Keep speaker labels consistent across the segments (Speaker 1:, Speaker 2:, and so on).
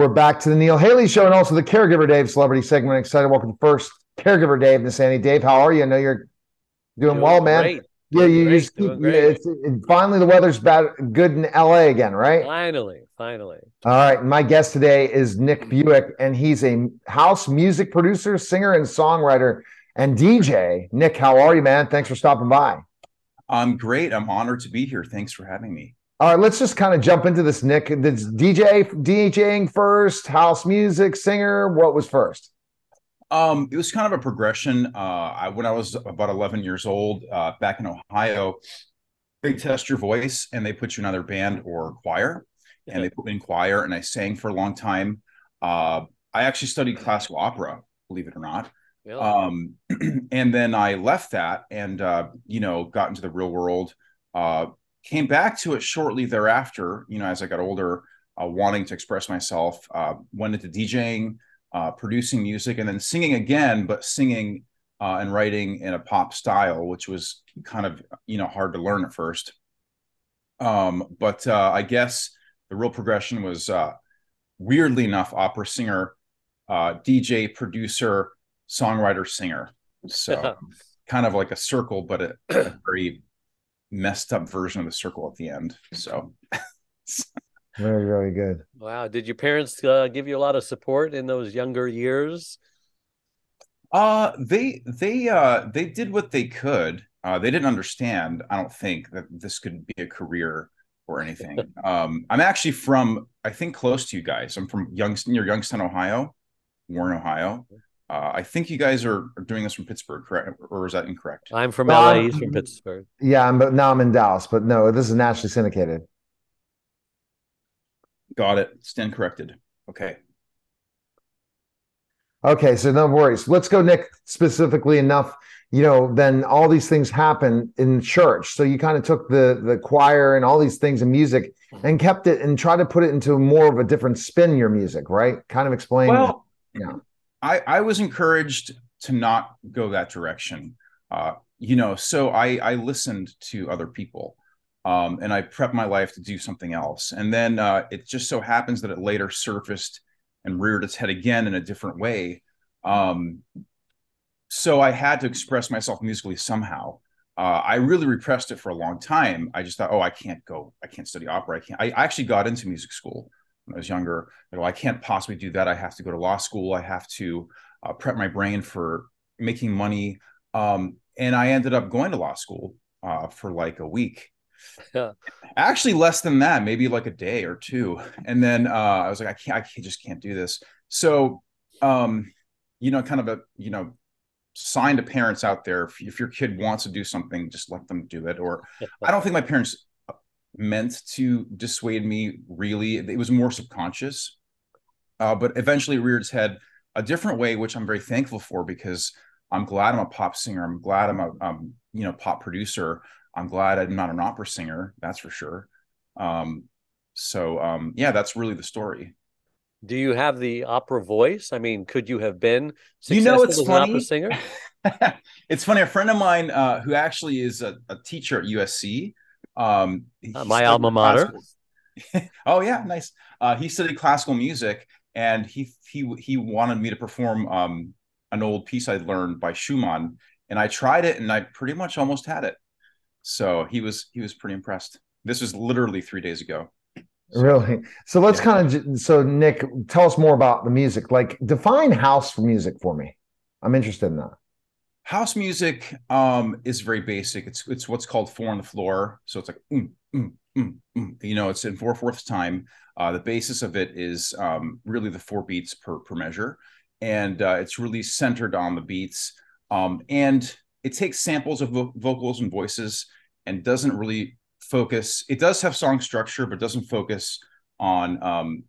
Speaker 1: We're back to the Neil Haley Show and also the Caregiver Dave Celebrity segment. Excited. Welcome first Caregiver Dave, Miss Sandy. Dave, how are you? I know you're doing, doing well, man. Great. Yeah, you, great, just keep, yeah, it's, it, finally the weather's bad, good in LA again, right?
Speaker 2: Finally, finally.
Speaker 1: All right. My guest today is Nick Bewick, and he's a house music producer, singer, and songwriter and DJ. Nick, how are you, man? Thanks for stopping by.
Speaker 3: I'm great. I'm honored to be here. Thanks for having me.
Speaker 1: All right, let's just kind of jump into this, Nick. This DJ DJing first, house music, singer. What was first?
Speaker 3: Um, it was kind of a progression. Uh, I, when I was about 11 years old, uh, back in Ohio, they test your voice and they put you in either band or choir. And they put me in choir, and I sang for a long time. Uh, I actually studied classical opera, believe it or not. Really? Um, and then I left that and uh, you know got into the real world. Uh, came back to it shortly thereafter. You know, as I got older, uh, wanting to express myself. Uh, went into DJing, uh, producing music, and then singing again, but singing uh, and writing in a pop style, which was kind of you know hard to learn at first. Um, but I guess the real progression was weirdly enough opera singer, DJ, producer songwriter singer. So kind of like a circle, but a, a, very messed up version of the circle at the end. So
Speaker 1: very, very good.
Speaker 2: Wow. Did your parents uh, give you a lot of support in those younger years?
Speaker 3: Uh, they, they, uh, they did what they could. Uh, they didn't understand, I don't think, that this could be a career or anything. um, I'm actually from, I think, close to you guys. I'm from Youngstown, near Youngstown, Ohio, Warren, Ohio. Uh, I think you guys are, are, doing this from Pittsburgh, correct? Or is that incorrect?
Speaker 2: I'm from LA. He's from Pittsburgh.
Speaker 1: Yeah, I'm, but now I'm in Dallas. But no, this is nationally syndicated.
Speaker 3: Got it. Stand corrected. Okay.
Speaker 1: Okay, so no worries. Let's go, Nick. Specifically enough, you know, then all these things happen in church. So you kind of took the the choir and all these things in music and kept it and tried to put it into more of a different spin. Your music, right? Kind of explain.
Speaker 3: Well, yeah. I, I was encouraged to not go that direction. Uh, you know, so I, I listened to other people um, and I prepped my life to do something else. And then uh, it just so happens that it later surfaced and reared its head again in a different way. Um, so I had to express myself musically somehow. Uh, I really repressed it for a long time. I just thought, oh, I can't go, I can't study opera. I can't. I actually got into music school when I was younger. Like, well, I can't possibly do that. I have to go to law school. I have to uh, prep my brain for making money. Um, and I ended up going to law school uh, for like a week. Yeah. Actually, less than that, maybe like a day or two. And then uh, I was like, I can't, I can't, just can't do this. So, um, you know, kind of a, you know, sign to parents out there if, if your kid wants to do something, just let them do it. Or I don't think my parents meant to dissuade me really. It was more subconscious uh, but eventually reared its head a different way which i'm very thankful for because i'm glad i'm a pop singer. I'm glad i'm a um, you know pop producer. I'm glad i'm not an opera singer that's for sure. Um, so um, yeah that's really the story.
Speaker 2: Do you have the opera voice? I mean could you have been you know it's funny opera singer?
Speaker 3: It's funny. A friend of mine uh, who actually is a, a teacher at usc um,
Speaker 2: uh, my alma mater.
Speaker 3: oh yeah, nice. Uh, he studied classical music, and he he he wanted me to perform um, an old piece I'd learned by Schumann, and I tried it, and I pretty much almost had it. So he was he was pretty impressed. This was literally three days ago.
Speaker 1: So, really? So let's yeah. kind of so Nick, tell us more about the music. Like define house music for me. I'm interested in that.
Speaker 3: House music um, is very basic. It's it's what's called four on the floor. So it's like mm, mm, mm, mm. you know, it's in four fourths time. Uh, the basis of it is um, really the four beats per per measure, and uh, it's really centered on the beats. Um, and it takes samples of vo- vocals and voices, and doesn't really focus. It does have song structure, but doesn't focus on um,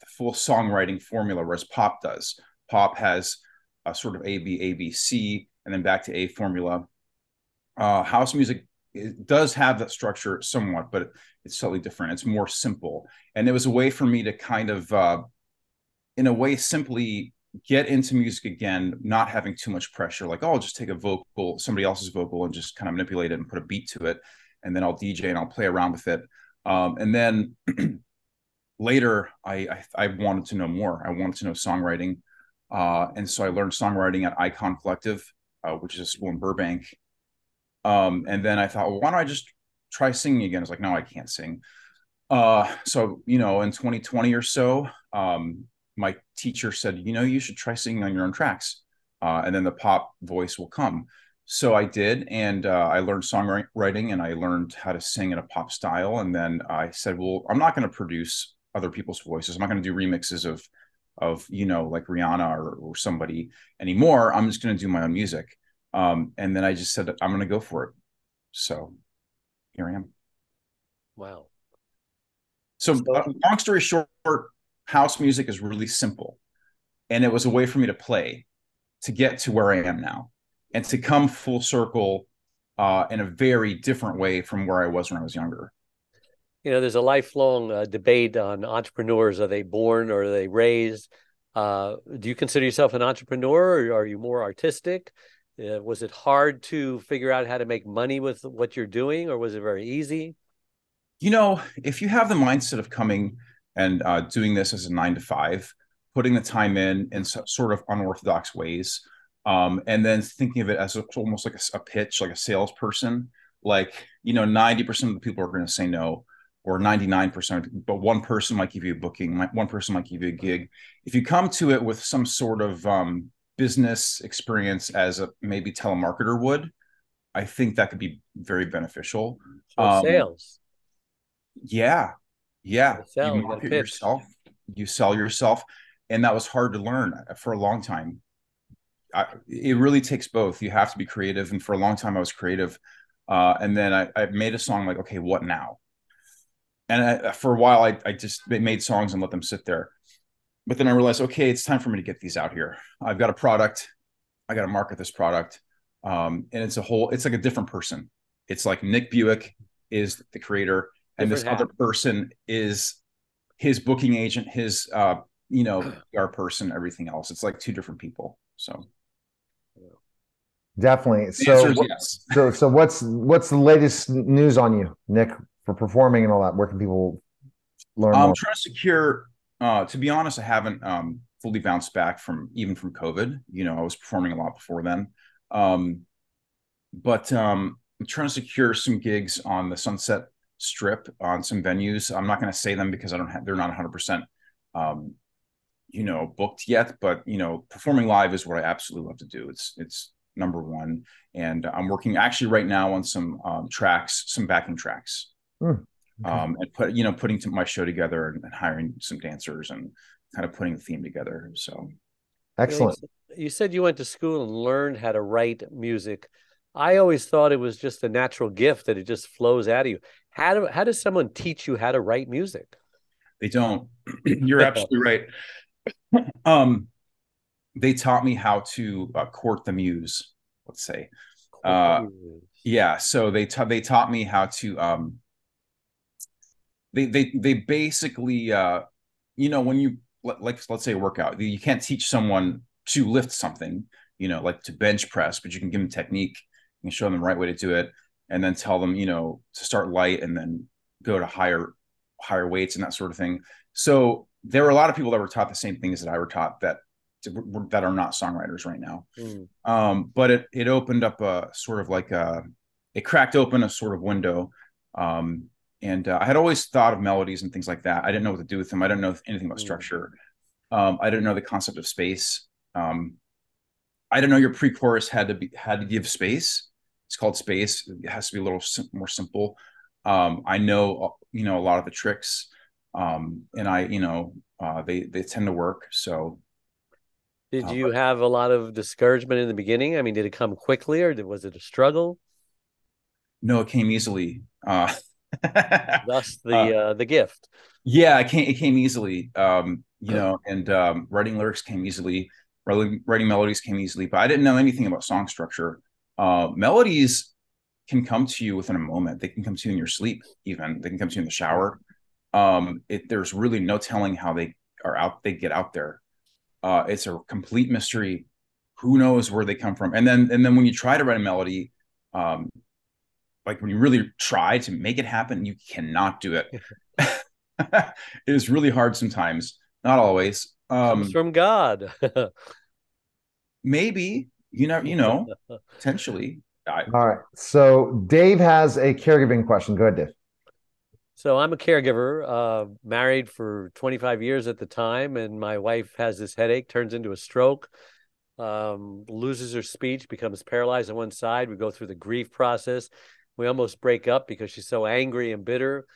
Speaker 3: the full songwriting formula, whereas pop does. Pop has a sort of A B A B C and then back to A formula. Uh, house music does have that structure somewhat, but it's slightly different. It's more simple, and it was a way for me to kind of, uh, in a way, simply get into music again, not having too much pressure. Like, oh, I'll just take a vocal, somebody else's vocal, and just kind of manipulate it and put a beat to it, and then I'll DJ and I'll play around with it. Um, and then later I, I, I wanted to know more. I wanted to know songwriting, uh, and so I learned songwriting at Icon Collective, uh, which is a school in Burbank. Um, and then I thought, well, why don't I just try singing again? I was like, no, I can't sing. Uh, so you know, in 2020 or so, um, my teacher said, you know, you should try singing on your own tracks, uh, and then the pop voice will come. So I did, and uh, I learned songwriting, and I learned how to sing in a pop style. And then I said, well, I'm not going to produce other people's voices. I'm not going to do remixes of, of you know, like Rihanna or, or somebody anymore. I'm just going to do my own music. Um, and then I just said, I'm going to go for it. So here I am.
Speaker 2: Wow.
Speaker 3: So, so uh, long story short, house music is really simple. And it was a way for me to play to get to where I am now and to come full circle uh, in a very different way from where I was when I was younger.
Speaker 2: You know, there's a lifelong uh, debate on entrepreneurs. Are they born or are they raised? Uh, do you consider yourself an entrepreneur or are you more artistic? Uh, was it hard to figure out how to make money with what you're doing or was it very easy?
Speaker 3: You know, if you have the mindset of coming and uh, doing this as a nine to five, putting the time in in so, sort of unorthodox ways, um, and then thinking of it as a, almost like a, a, pitch, like a salesperson. Like you know, ninety percent of the people are going to say no, or ninety nine percent, but one person might give you a booking, one person might give you a gig. If you come to it with some sort of um, business experience as a maybe telemarketer would, I think that could be very beneficial.
Speaker 2: So um, sales.
Speaker 3: Yeah, yeah. Sell, you market you yourself. You sell yourself, and that was hard to learn for a long time. I, it really takes both. You have to be creative, and for a long time, I was creative. Uh, and then I, I, made a song like, okay, what now? And I, for a while, I, I just made songs and let them sit there. But then I realized, okay, it's time for me to get these out here. I've got a product. I got to market this product. Um, and it's a whole, it's like a different person. It's like Nick Bewick is the creator and this hat. other person is his booking agent, his uh, you know, PR person, everything else. It's like two different people. So
Speaker 1: definitely. So yes. so so what's what's the latest news on you, Nick, for performing and all that? Where can people learn
Speaker 3: I'm
Speaker 1: more?
Speaker 3: trying to secure uh to be honest, I haven't um fully bounced back from even from COVID. You know, I was performing a lot before then. Um but um I'm trying to secure some gigs on the Sunset strip on some venues. I'm not going to say them because I don't have, they're not 100%, um, you know, booked yet, but you know, performing live is what I absolutely love to do. It's, it's number one. And I'm working actually right now on some um, tracks, some backing tracks. Mm, okay. um, and put, you know, putting my show together and, and hiring some dancers and kind of putting the theme together. So
Speaker 1: excellent.
Speaker 2: You said you went to school and learned how to write music. I always thought it was just a natural gift that it just flows out of you. How do how does someone teach you how to write music?
Speaker 3: They don't. You're absolutely right. Um, they taught me how to uh, court the muse. Let's say, uh, yeah. So they ta- they taught me how to. Um, they they they basically, uh, you know, when you like let's say a workout, you can't teach someone to lift something, you know, like to bench press, but you can give them technique and show them the right way to do it and then tell them you know to start light and then go to higher higher weights and that sort of thing so there were a lot of people that were taught the same things that i were taught that that are not songwriters right now mm. um, but it it opened up a sort of like a it cracked open a sort of window um, and uh, i had always thought of melodies and things like that i didn't know what to do with them i didn't know anything about mm. structure um, i didn't know the concept of space um, i didn't know your pre-chorus had to be had to give space it's called space. It has to be a little sim- more simple. Um, I know, you know, a lot of the tricks, um, and I, you know, uh, they they tend to work. So,
Speaker 2: did uh, you have a lot of discouragement in the beginning? I mean, did it come quickly, or was it a struggle?
Speaker 3: No, it came easily. Uh,
Speaker 2: Thus the uh, uh, the gift.
Speaker 3: Yeah, it came it came easily. Um, you know, and um, writing lyrics came easily. Writing, writing melodies came easily, but I didn't know anything about song structure uh, melodies can come to you within a moment. They can come to you in your sleep, even they can come to you in the shower. Um, it, there's really no telling how they are out. They get out there. Uh, it's a complete mystery. Who knows where they come from? And then and then when you try to write a melody, um, like when you really try to make it happen, you cannot do it. it is really hard sometimes, not always. Um,
Speaker 2: Comes from God.
Speaker 3: maybe you know, you know, potentially. I,
Speaker 1: All right. So Dave has a caregiving question. Go ahead, Dave.
Speaker 2: So I'm a caregiver, uh, married for 25 years at the time, and my wife has this headache, turns into a stroke, um, loses her speech, becomes paralyzed on one side. We go through the grief process. We almost break up because she's so angry and bitter.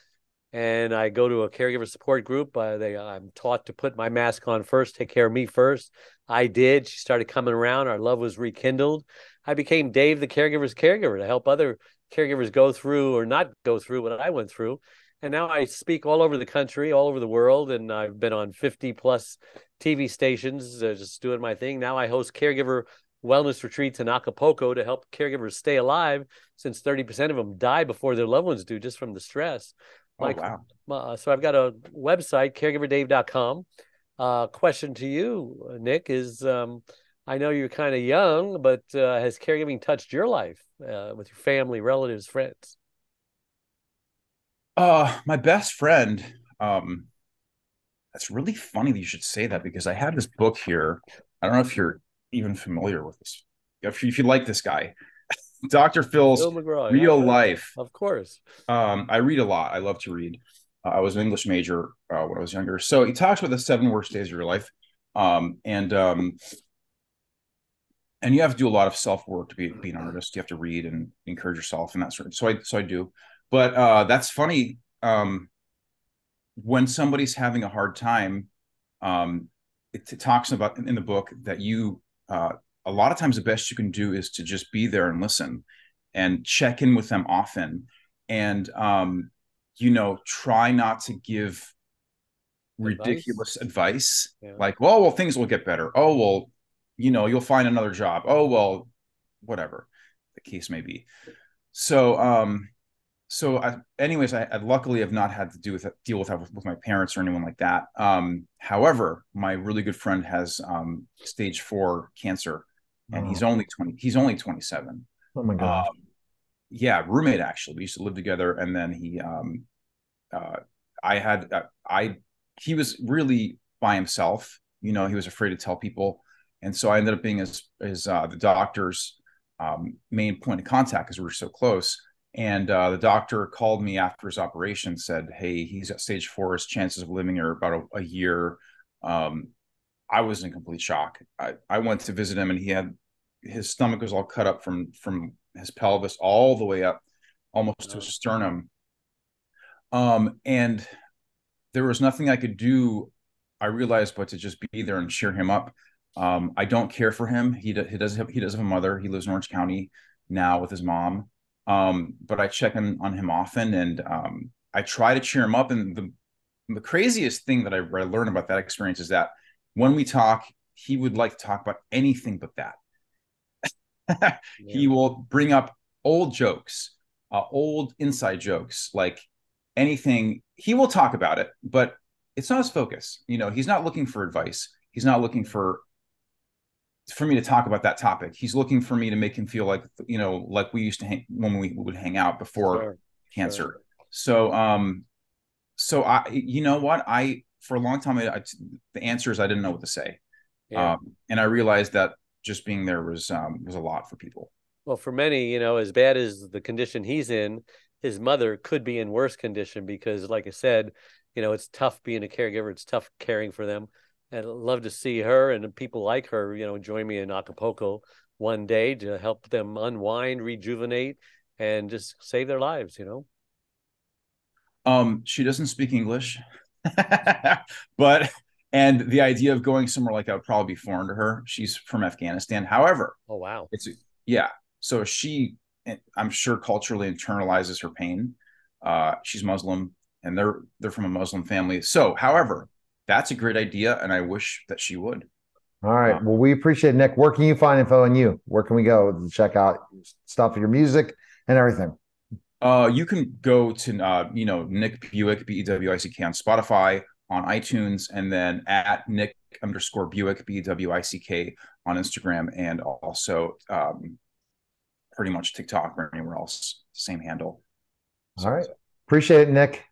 Speaker 2: And I go to a caregiver support group. Uh, they, I'm taught to put my mask on first, take care of me first. I did. She started coming around. Our love was rekindled. I became Dave, the caregiver's caregiver, to help other caregivers go through or not go through what I went through and now I speak all over the country, all over the world, and I've been on 50 plus TV stations, uh, just doing my thing. Now I host caregiver wellness retreats in Acapulco to help caregivers stay alive, since 30% of them die before their loved ones do just from the stress.
Speaker 3: oh, wow.
Speaker 2: uh, so I've got a website, caregiverdave.com. Uh, question to you, Nick, is um, I know you're kind of young, but uh, has caregiving touched your life uh, with your family, relatives, friends?
Speaker 3: Uh, my best friend. Um, that's really funny that you should say that because I have this book here. I don't know if you're even familiar with this. If you, if you like this guy, Dr. Phil's
Speaker 2: Phil McGraw,
Speaker 3: Real
Speaker 2: yeah,
Speaker 3: Life.
Speaker 2: Of course.
Speaker 3: Um, I read a lot. I love to read. Uh, I was an English major uh, when I was younger. So he talks about the seven worst days of your life. Um, and um, and you have to do a lot of self work to be, be an artist. You have to read and encourage yourself and that sort of. So I so I do. But uh, that's funny. Um, when somebody's having a hard time, um, it, it talks about in the book that you uh, a lot of times the best you can do is to just be there and listen and check in with them often and um, you know try not to give ridiculous advice,
Speaker 2: Yeah.
Speaker 3: like oh well things will get better. Oh well you know you'll find another job. Oh well whatever the case may be. So um so I, anyways I, I luckily have not had to do with deal with that with, with my parents or anyone like that um however my really good friend has um stage four cancer and he's only 20 he's only 27
Speaker 1: Oh my god.
Speaker 3: um, yeah, roommate actually. We used to live together, and then he, um, uh, I had, uh, I, he was really by himself. You know, he was afraid to tell people, and so I ended up being his, his uh, the doctor's um, main point of contact because we were so close. And uh, the doctor called me after his operation, said, "Hey, he's at stage four. His chances of living are about a, a year." Um, I was in complete shock. I, I went to visit him, and he had his stomach was all cut up from from his pelvis all the way up almost to his sternum um and there was nothing i could do i realized but to just be there and cheer him up um i don't care for him he, he does have he does have a mother he lives in orange county now with his mom um but i check in on him often and um i try to cheer him up and the the craziest thing that I, I learned about that experience is that when we talk he would like to talk about anything but that he will bring up old jokes, uh, old inside jokes, like anything. He will talk about it, but it's not his focus. You know, he's not looking for advice. He's not looking for for me to talk about that topic. He's looking for me to make him feel like you know, like we used to hang when we would hang out before
Speaker 2: Sure,
Speaker 3: cancer.
Speaker 2: sure.
Speaker 3: So, um, so I, you know what, I for a long time, I, I, the answer is I didn't know what to say,
Speaker 2: Yeah.
Speaker 3: um, and I realized that just being there was um, was a lot for people.
Speaker 2: Well, for many, you know, as bad as the condition he's in, his mother could be in worse condition because, like I said, you know, it's tough being a caregiver. It's tough caring for them. And I'd love to see her and people like her, you know, join me in Acapulco one day to help them unwind, rejuvenate, and just save their lives, you know?
Speaker 3: Um, she doesn't speak English, but and the idea of going somewhere like that would probably be foreign to her. She's from Afghanistan. However,
Speaker 2: Oh, wow.
Speaker 3: it's yeah. So she, I'm sure, culturally internalizes her pain. Uh, she's Muslim, and they're they're from a Muslim family. So, however, that's a great idea, and I wish that she would.
Speaker 1: All right. Well, we appreciate it, Nick. Where can you find info on you? Where can we go to check out stuff, of your music, and everything?
Speaker 3: Uh, you can go to uh, you know Nick Bewick B E W I C K on Spotify, on iTunes, and then at Nick underscore Bewick B E W I C K on Instagram, and also um, pretty much TikTok or anywhere else. Same handle.
Speaker 1: All right. Appreciate it, Nick.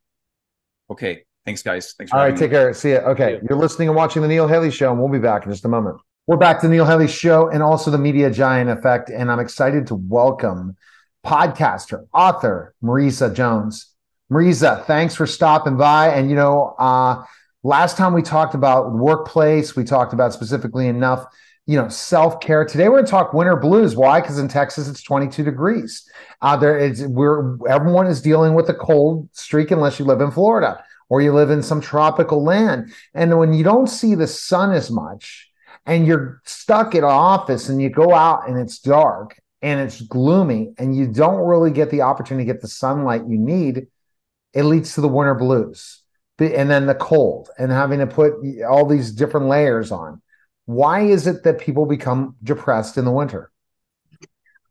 Speaker 3: Okay. Thanks, guys. Thanks.
Speaker 1: All right, take care. See you. Okay, you. you're listening and watching the Neil Haley Show, and we'll be back in just a moment. We're back to the Neil Haley Show and also the Media Giant Effect, and I'm excited to welcome podcaster, author Marisa Jones. Marisa, thanks for stopping by. And you know, uh, last time we talked about workplace, we talked about specifically enough you know, self care. Today we're going to talk winter blues. Why? Because in Texas it's 22 degrees. Uh, there is we're everyone is dealing with a cold streak unless you live in Florida or you live in some tropical land. And when you don't see the sun as much, and you're stuck in an office, and you go out and it's dark and it's gloomy, and you don't really get the opportunity to get the sunlight you need, it leads to the winter blues, and then the cold, and having to put all these different layers on why is it that people become depressed in the winter?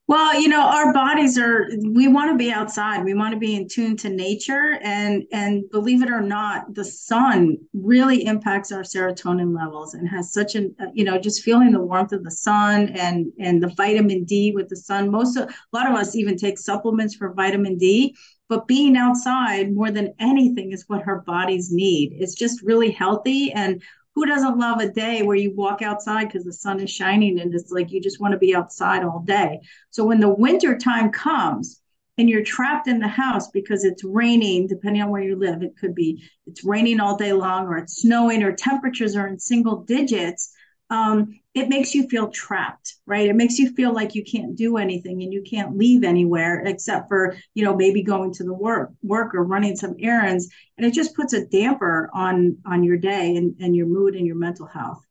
Speaker 4: Well, you know, our bodies are we want to be outside. We want to be in tune to nature and and believe it or not, the sun really impacts our serotonin levels and has such an uh, you know, just feeling the warmth of the sun and and the vitamin D with the sun. Most of a lot of us even take supplements for vitamin D, but being outside more than anything is what our bodies need. It's just really healthy and who doesn't love a day where you walk outside because the sun is shining and it's like you just want to be outside all day? So when the winter time comes and you're trapped in the house because it's raining depending on where you live it could be it's raining all day long or it's snowing or temperatures are in single digits um, it makes you feel trapped, right? It makes you feel like you can't do anything and you can't leave anywhere except for, you know, maybe going to the work work or running some errands. And it just puts a damper on on your day and, and your mood and your mental health.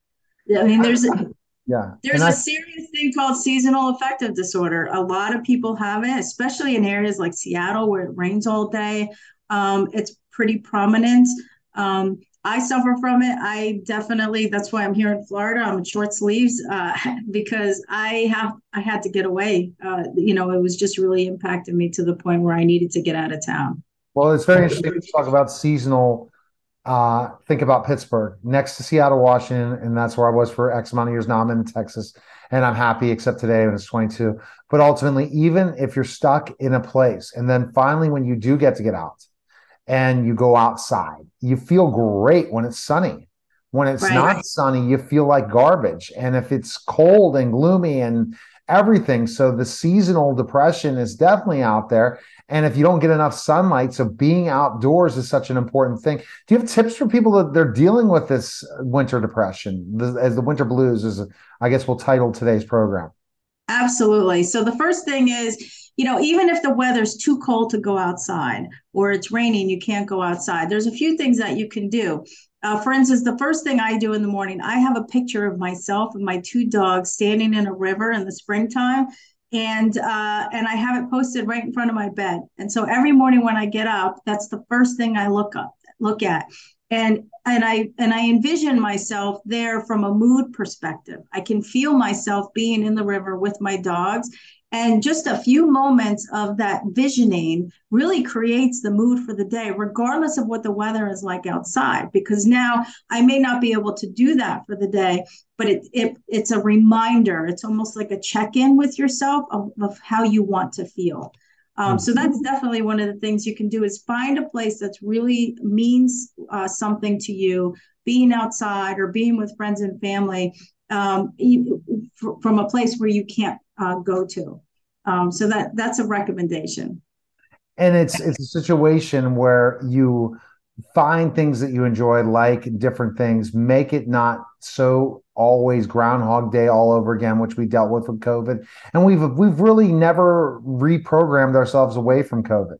Speaker 4: I mean, there's a yeah. There's a serious thing called seasonal affective disorder. A lot of people have it, especially in areas like Seattle where it rains all day. Um, it's pretty prominent. Um, I suffer from it. I definitely that's why I'm here in Florida. I'm in short sleeves uh, because I have I had to get away. Uh, you know, it was just really impacting me to the point where I needed to get out of town.
Speaker 1: Well, it's very interesting to talk about seasonal. Uh, think about Pittsburgh next to Seattle, Washington, and that's where I was for X amount of years. Now I'm in Texas, and I'm happy, except today when it's 22. But ultimately, even if you're stuck in a place, and then finally when you do get to get out, and you go outside. You feel great when it's sunny. When it's right. not sunny, you feel like garbage. And if it's cold and gloomy and everything, so the seasonal depression is definitely out there. And if you don't get enough sunlight, so being outdoors is such an important thing. Do you have tips for people that they're dealing with this winter depression, as the winter blues, is I guess we'll title today's program?
Speaker 4: Absolutely. So the first thing is you know, even if the weather's too cold to go outside or it's raining, you can't go outside. There's a few things that you can do. Uh, for instance, the first thing I do in the morning, I have a picture of myself and my two dogs standing in a river in the springtime, and uh, and I have it posted right in front of my bed. And so every morning when I get up, that's the first thing I look up, look at, and and I and I envision myself there from a mood perspective. I can feel myself being in the river with my dogs, and just a few moments of that visioning really creates the mood for the day, regardless of what the weather is like outside. Because now I may not be able to do that for the day, but it, it it's a reminder. It's almost like a check-in with yourself of, of how you want to feel. Um, so that's definitely one of the things you can do is find a place that's really means uh, something to you, being outside or being with friends and family um, from a place where you can't uh, go to. Um, so that that's a recommendation.
Speaker 1: And it's it's a situation where you find things that you enjoy, like different things, make it not so always Groundhog Day all over again, which we dealt with with COVID, and we've we've really never reprogrammed ourselves away from COVID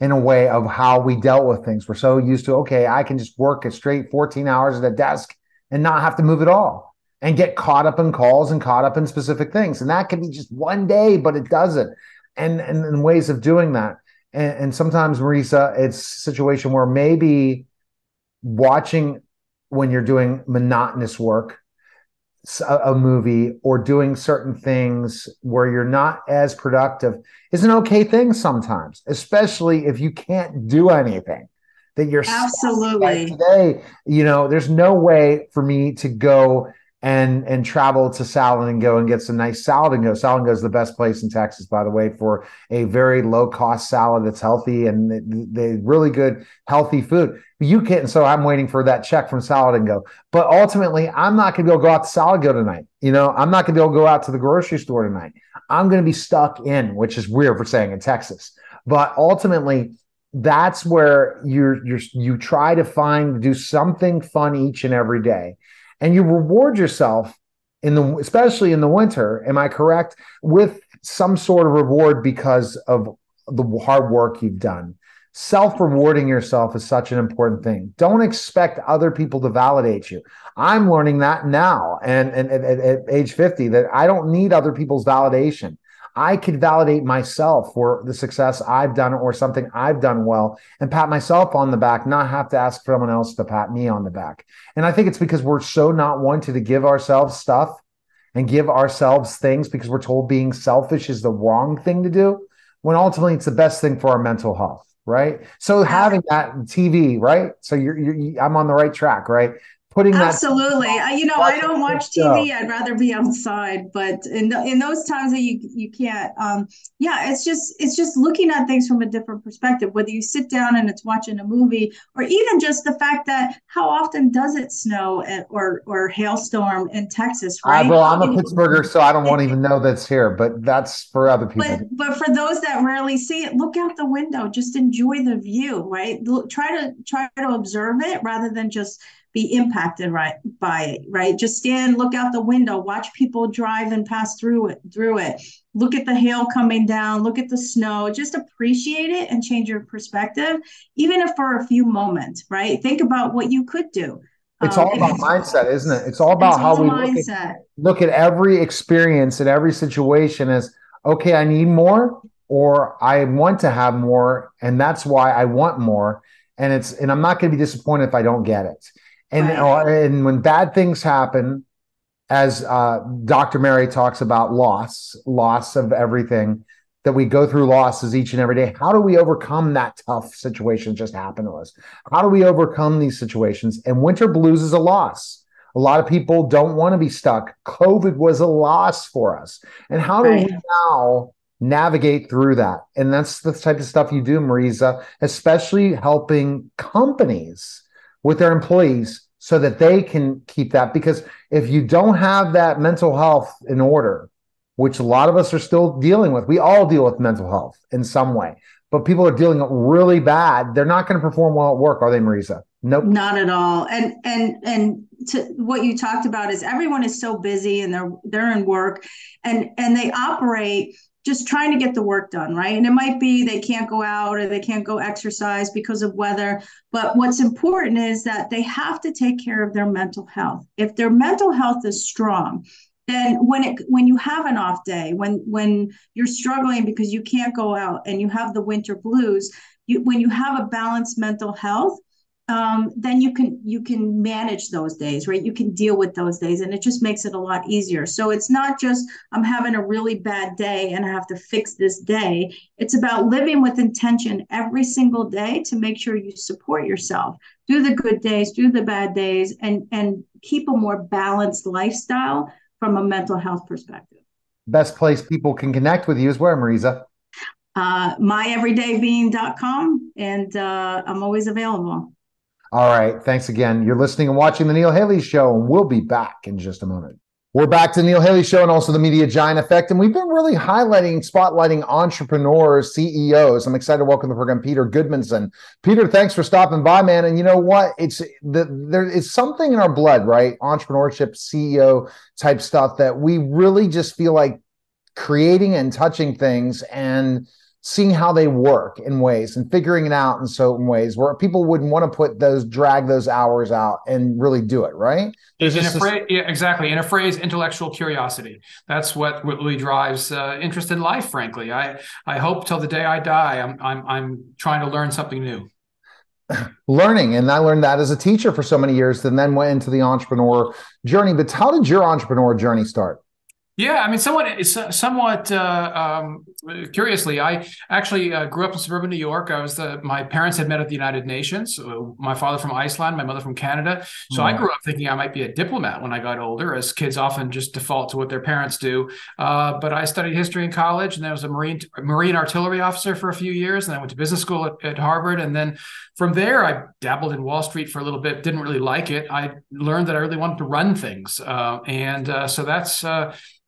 Speaker 1: in a way of how we dealt with things. We're so used to okay, I can just work a straight 14 hours at a desk and not have to move at all and get caught up in calls and caught up in specific things. And that can be just one day, but it doesn't. And and, and ways of doing that. And, and sometimes, Marisa, it's a situation where maybe watching when you're doing monotonous work, a, a movie, or doing certain things where you're not as productive is an okay thing sometimes, especially if you can't do anything that you're
Speaker 4: absolutely
Speaker 1: today. You know, there's no way for me to go and and travel to Salad and Go and get some nice salad and go. Salad and Go is the best place in Texas, by the way, for a very low cost salad that's healthy and they really good healthy food. You can't, so I'm waiting for that check from Salad and Go. But ultimately, I'm not going to to go out to Salad and Go tonight. You know, I'm not going to be able to go out to the grocery store tonight. I'm going to be stuck in, which is weird for saying in Texas. But ultimately, that's where you're you're you try to find do something fun each and every day and you reward yourself in the especially in the winter. Am i correct? With some sort of reward because of the hard work you've done. Self rewarding yourself is such an important thing. Don't expect other people to validate you. I'm learning that now and, and, and at age 50 that i don't need other people's validation I could validate myself for the success I've done or something I've done well and pat myself on the back, not have to ask someone else to pat me on the back. And I think it's because we're so not wanted to give ourselves stuff and give ourselves things because we're told being selfish is the wrong thing to do when ultimately it's the best thing for our mental health right? So having that tv right? So you're, you're i'm on the right track right putting
Speaker 4: absolutely. That, you know i don't watch tv i'd rather be outside. But in the, in those times that you you can't um yeah it's just it's just looking at things from a different perspective whether you sit down and it's watching a movie or even just the fact that how often does it snow at, or or hailstorm in texas right?
Speaker 1: uh, well i'm a pittsburgher so i don't want to even know that's here but that's for other people.
Speaker 4: but, but for those that rarely see it look out the window. Just enjoy the view right? Try to try to observe it rather than just be impacted right by it right? Just stand look out the window watch people drive and pass through it through it. Look at the hail coming down look at the snow just appreciate it and change your perspective even if for a few moments right? Think about what you could do.
Speaker 1: It's um, all about it's, mindset isn't it? It's all about it's how all we look at, look at every experience and every situation as okay i need more or i want to have more and that's why i want more. And it's and i'm not going to be disappointed if i don't get it and right. and when bad things happen, as uh, Dr. Mary talks about loss, loss of everything that we go through losses each and every day. How do we overcome that tough situation that just happened to us? How do we overcome these situations? And winter blues is a loss. A lot of people don't want to be stuck. COVID was a loss for us. And how do right. we now navigate through that? And that's the type of stuff you do, Marisa, especially helping companies with their employees so that they can keep that. Because if you don't have that mental health in order, which a lot of us are still dealing with, we all deal with mental health in some way, but people are dealing really bad. They're not going to perform well at work, are they, Marisa? Nope.
Speaker 4: Not at all. And and and to what you talked about is everyone is so busy and they're they're in work and and they operate just trying to get the work done, right? And it might be they can't go out or they can't go exercise because of weather. But what's important is that they have to take care of their mental health. If their mental health is strong, then when it when you have an off day, when when you're struggling because you can't go out and you have the winter blues, you when you have a balanced mental health, um, then you can you can manage those days right? You can deal with those days and it just makes it a lot easier. So it's not just i'm having a really bad day and i have to fix this day. It's about living with intention every single day to make sure you support yourself. Do the good days do the bad days and and keep a more balanced lifestyle from a mental health perspective.
Speaker 1: Best place people can connect with you is where marisa?
Speaker 4: Uh, myeverydaybeing.com and uh, i'm always available
Speaker 1: all right. Thanks again. You're listening and watching The Neil Haley Show, and we'll be back in just a moment. We're back to Neil Haley Show and also the Media Giant Effect. And we've been really highlighting, spotlighting entrepreneurs, CEOs. I'm excited to welcome the program Peter Goodmanson. Peter, thanks for stopping by, man. And you know what? It's the, there is something in our blood, right? Entrepreneurship, CEO type stuff that we really just feel like creating and touching things and seeing how they work in ways and figuring it out in certain ways where people wouldn't want to put those drag those hours out and really do it right?
Speaker 5: In a phrase, yeah, exactly in a phrase intellectual curiosity. That's what really drives uh, interest in life frankly. I i hope till the day i die i'm i'm, I'm trying to learn something new.
Speaker 1: Learning and i learned that as a teacher for so many years and then went into the entrepreneur journey. But how did your entrepreneur journey start
Speaker 5: Yeah, I mean, somewhat, somewhat uh, um, curiously, I actually uh, grew up in suburban New York. I was the my parents had met at the United Nations. Uh, my father from Iceland, my mother from Canada. So. I grew up thinking I might be a diplomat when I got older, as kids often just default to what their parents do. Uh, but I studied history in college, and then I was a marine marine artillery officer for a few years, and I went to business school at, at Harvard, and then from there I dabbled in Wall Street for a little bit. Didn't really like it. I learned that I really wanted to run things, uh, and uh, so that's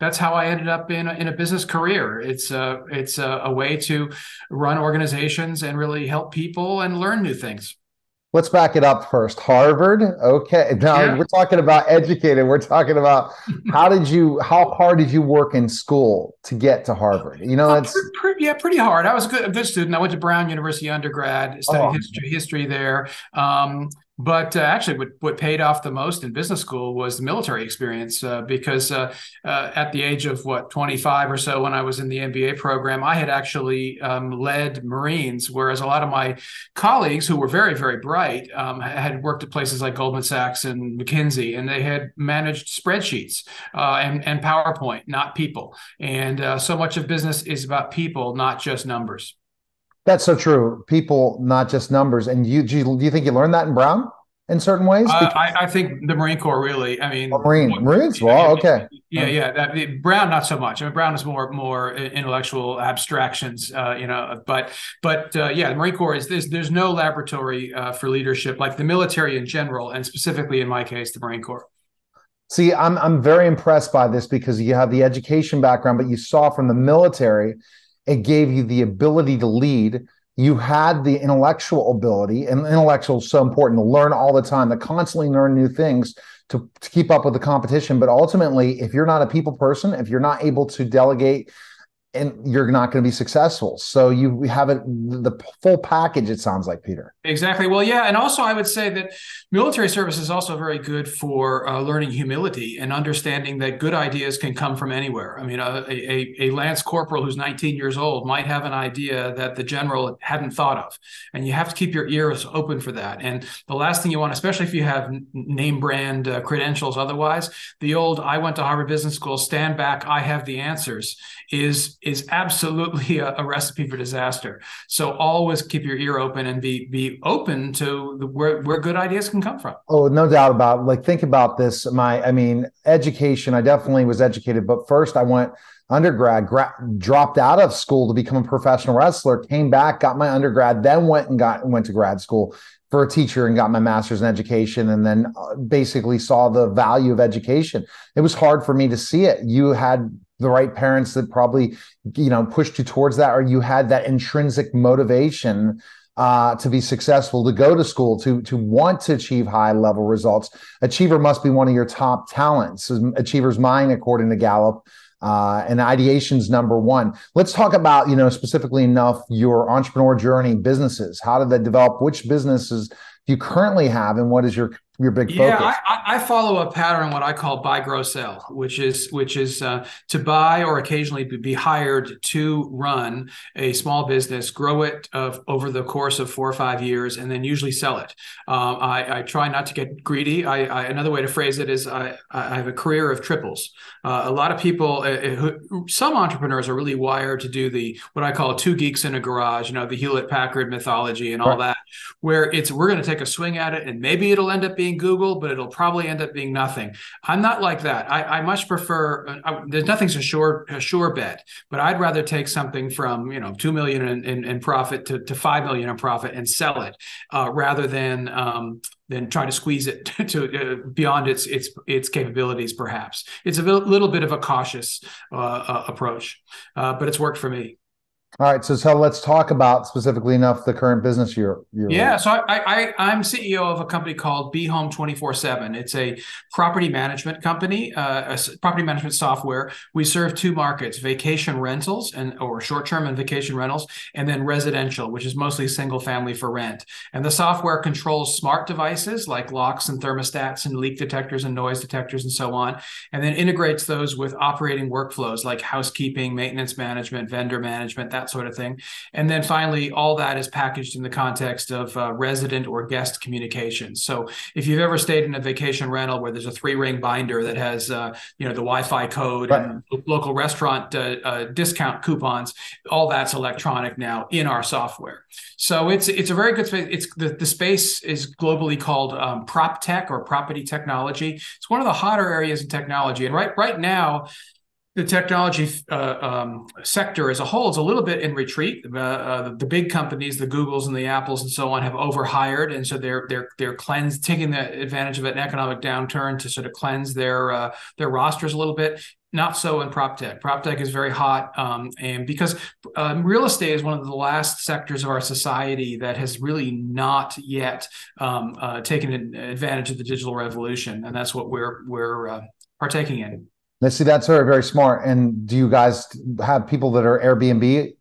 Speaker 5: that's how I ended up in a, in a business career. It's a it's a, a, way to run organizations and really help people and learn new things.
Speaker 1: Let's back it up first. Harvard, okay. Now yeah. we're talking about educated. We're talking about how did you, how hard did you work in school to get to Harvard? You know, it's
Speaker 5: pretty, pretty, yeah, pretty hard. I was a good, a good student. I went to Brown University undergrad, studied oh. history, history there. Um, but uh, actually, what, what paid off the most in business school was the military experience uh, because uh, uh at the age of what, 25 or so, when I was in the MBA program, I had actually um, led Marines, whereas a lot of my colleagues who were very, very bright um, had worked at places like Goldman Sachs and McKinsey, and they had managed spreadsheets uh, and, and PowerPoint, not people. And uh, so much of business is about people, not just numbers.
Speaker 1: That's so true. People, not just numbers. And you, do you, do you think you learned that in Brown in certain ways?
Speaker 5: Uh, I, I, think the Marine Corps really. I mean,
Speaker 1: oh, Marine, what, Marines. Well, okay.
Speaker 5: Yeah, yeah. That, Brown, not so much. I mean, Brown is more more intellectual abstractions, uh, you know. But but uh, yeah, the Marine Corps is there's there's no laboratory uh, for leadership like the military in general, and specifically in my case, the Marine Corps.
Speaker 1: See, I'm I'm very impressed by this because you have the education background, but you saw from the military it gave you the ability to lead. You had the intellectual ability, and intellectual is so important to learn all the time, to constantly learn new things to, to keep up with the competition. But ultimately, if you're not a people person, if you're not able to delegate and you're not going to be successful. So you have it the full package. It sounds like Peter.
Speaker 5: Exactly. Well, yeah, and also I would say that military service is also very good for uh, learning humility and understanding that good ideas can come from anywhere. I mean, a, a, a lance corporal who's 19 years old might have an idea that the general hadn't thought of, and you have to keep your ears open for that. And the last thing you want, especially if you have name brand uh, credentials, otherwise, the old "I went to Harvard Business School, stand back, I have the answers" is is absolutely a, a, recipe for disaster. So always keep your ear open and be be open to the, where where good ideas can come from.
Speaker 1: Oh, no doubt about. It. Like think about this. My, I mean, education. I definitely was educated, but first I went undergrad, gra- dropped out of school to become a professional wrestler. Came back, got my undergrad, then went and got went to grad school for a teacher and got my master's in education and then uh, basically saw the value of education. It was hard for me to see it. You had the right parents that probably you know pushed you towards that or you had that intrinsic motivation uh, to be successful to go to school to to want to achieve high level results. Achiever must be one of your top talents achiever's mind according to gallup uh, and ideation's number one. Let's talk about you know specifically enough your entrepreneur journey businesses. How did that develop? Which businesses do you currently have and what is your your big
Speaker 5: yeah, focus? Yeah, I, I, follow a pattern what I call buy, grow, sell, which is which is uh, to buy or occasionally be hired to run a small business, grow it of, over the course of four or five years, and then usually sell it. Um, I, I, try not to get greedy. I, another way to phrase it is I, have a career of triples. Uh, a lot of people, uh, uh, who, some entrepreneurs are really wired to do the what I call two geeks in a garage. You know, the Hewlett Packard mythology and all right. that, where it's we're going to take a swing at it, and maybe it'll end up being being Google, but it'll probably end up being nothing. I'm not like that. I, I much prefer. Uh, I, there's nothing's a sure a sure bet, but I'd rather take something from you know two million in, in, in profit to, to five million in profit and sell it, uh, rather than um, than try to squeeze it to uh, beyond its its its capabilities. Perhaps it's a little bit of a cautious uh, uh approach, uh, but it's worked for me.
Speaker 1: All right, so so let's talk about specifically enough the current business you're. you're
Speaker 5: yeah, so I, I am CEO of a company called Be Home Twenty Four Seven. It's a property management company, uh, a property management software. We serve two markets: vacation rentals and or short term and vacation rentals, and then residential, which is mostly single family for rent. And the software controls smart devices like locks and thermostats and leak detectors and noise detectors and so on, and then integrates those with operating workflows like housekeeping, maintenance management, vendor management. That that sort of thing. And then finally, all that is packaged in the context of uh, resident or guest communications. So if you've ever stayed in a vacation rental where there's a three ring binder that has, uh, you know, the Wi-Fi code right. and local restaurant uh, uh, discount coupons, all that's electronic now in our software. So it's it's a very good space. It's the, the space is globally called um, prop tech or property technology. It's one of the hotter areas in technology, and right right now the technology uh, um, sector as a whole is a little bit in retreat. Uh, uh, the, big companies, the Googles and the Apples and so on, have overhired, and so they're they're they're cleansed, taking the advantage of an economic downturn to sort of cleanse their uh, their rosters a little bit. Not so in prop tech. Prop tech is very hot, um, and because um, real estate is one of the last sectors of our society that has really not yet um, uh, taken advantage of the digital revolution, and that's what we're we're uh, partaking in.
Speaker 1: Let's see, that's very, very smart. And do you guys have people that are Airbnb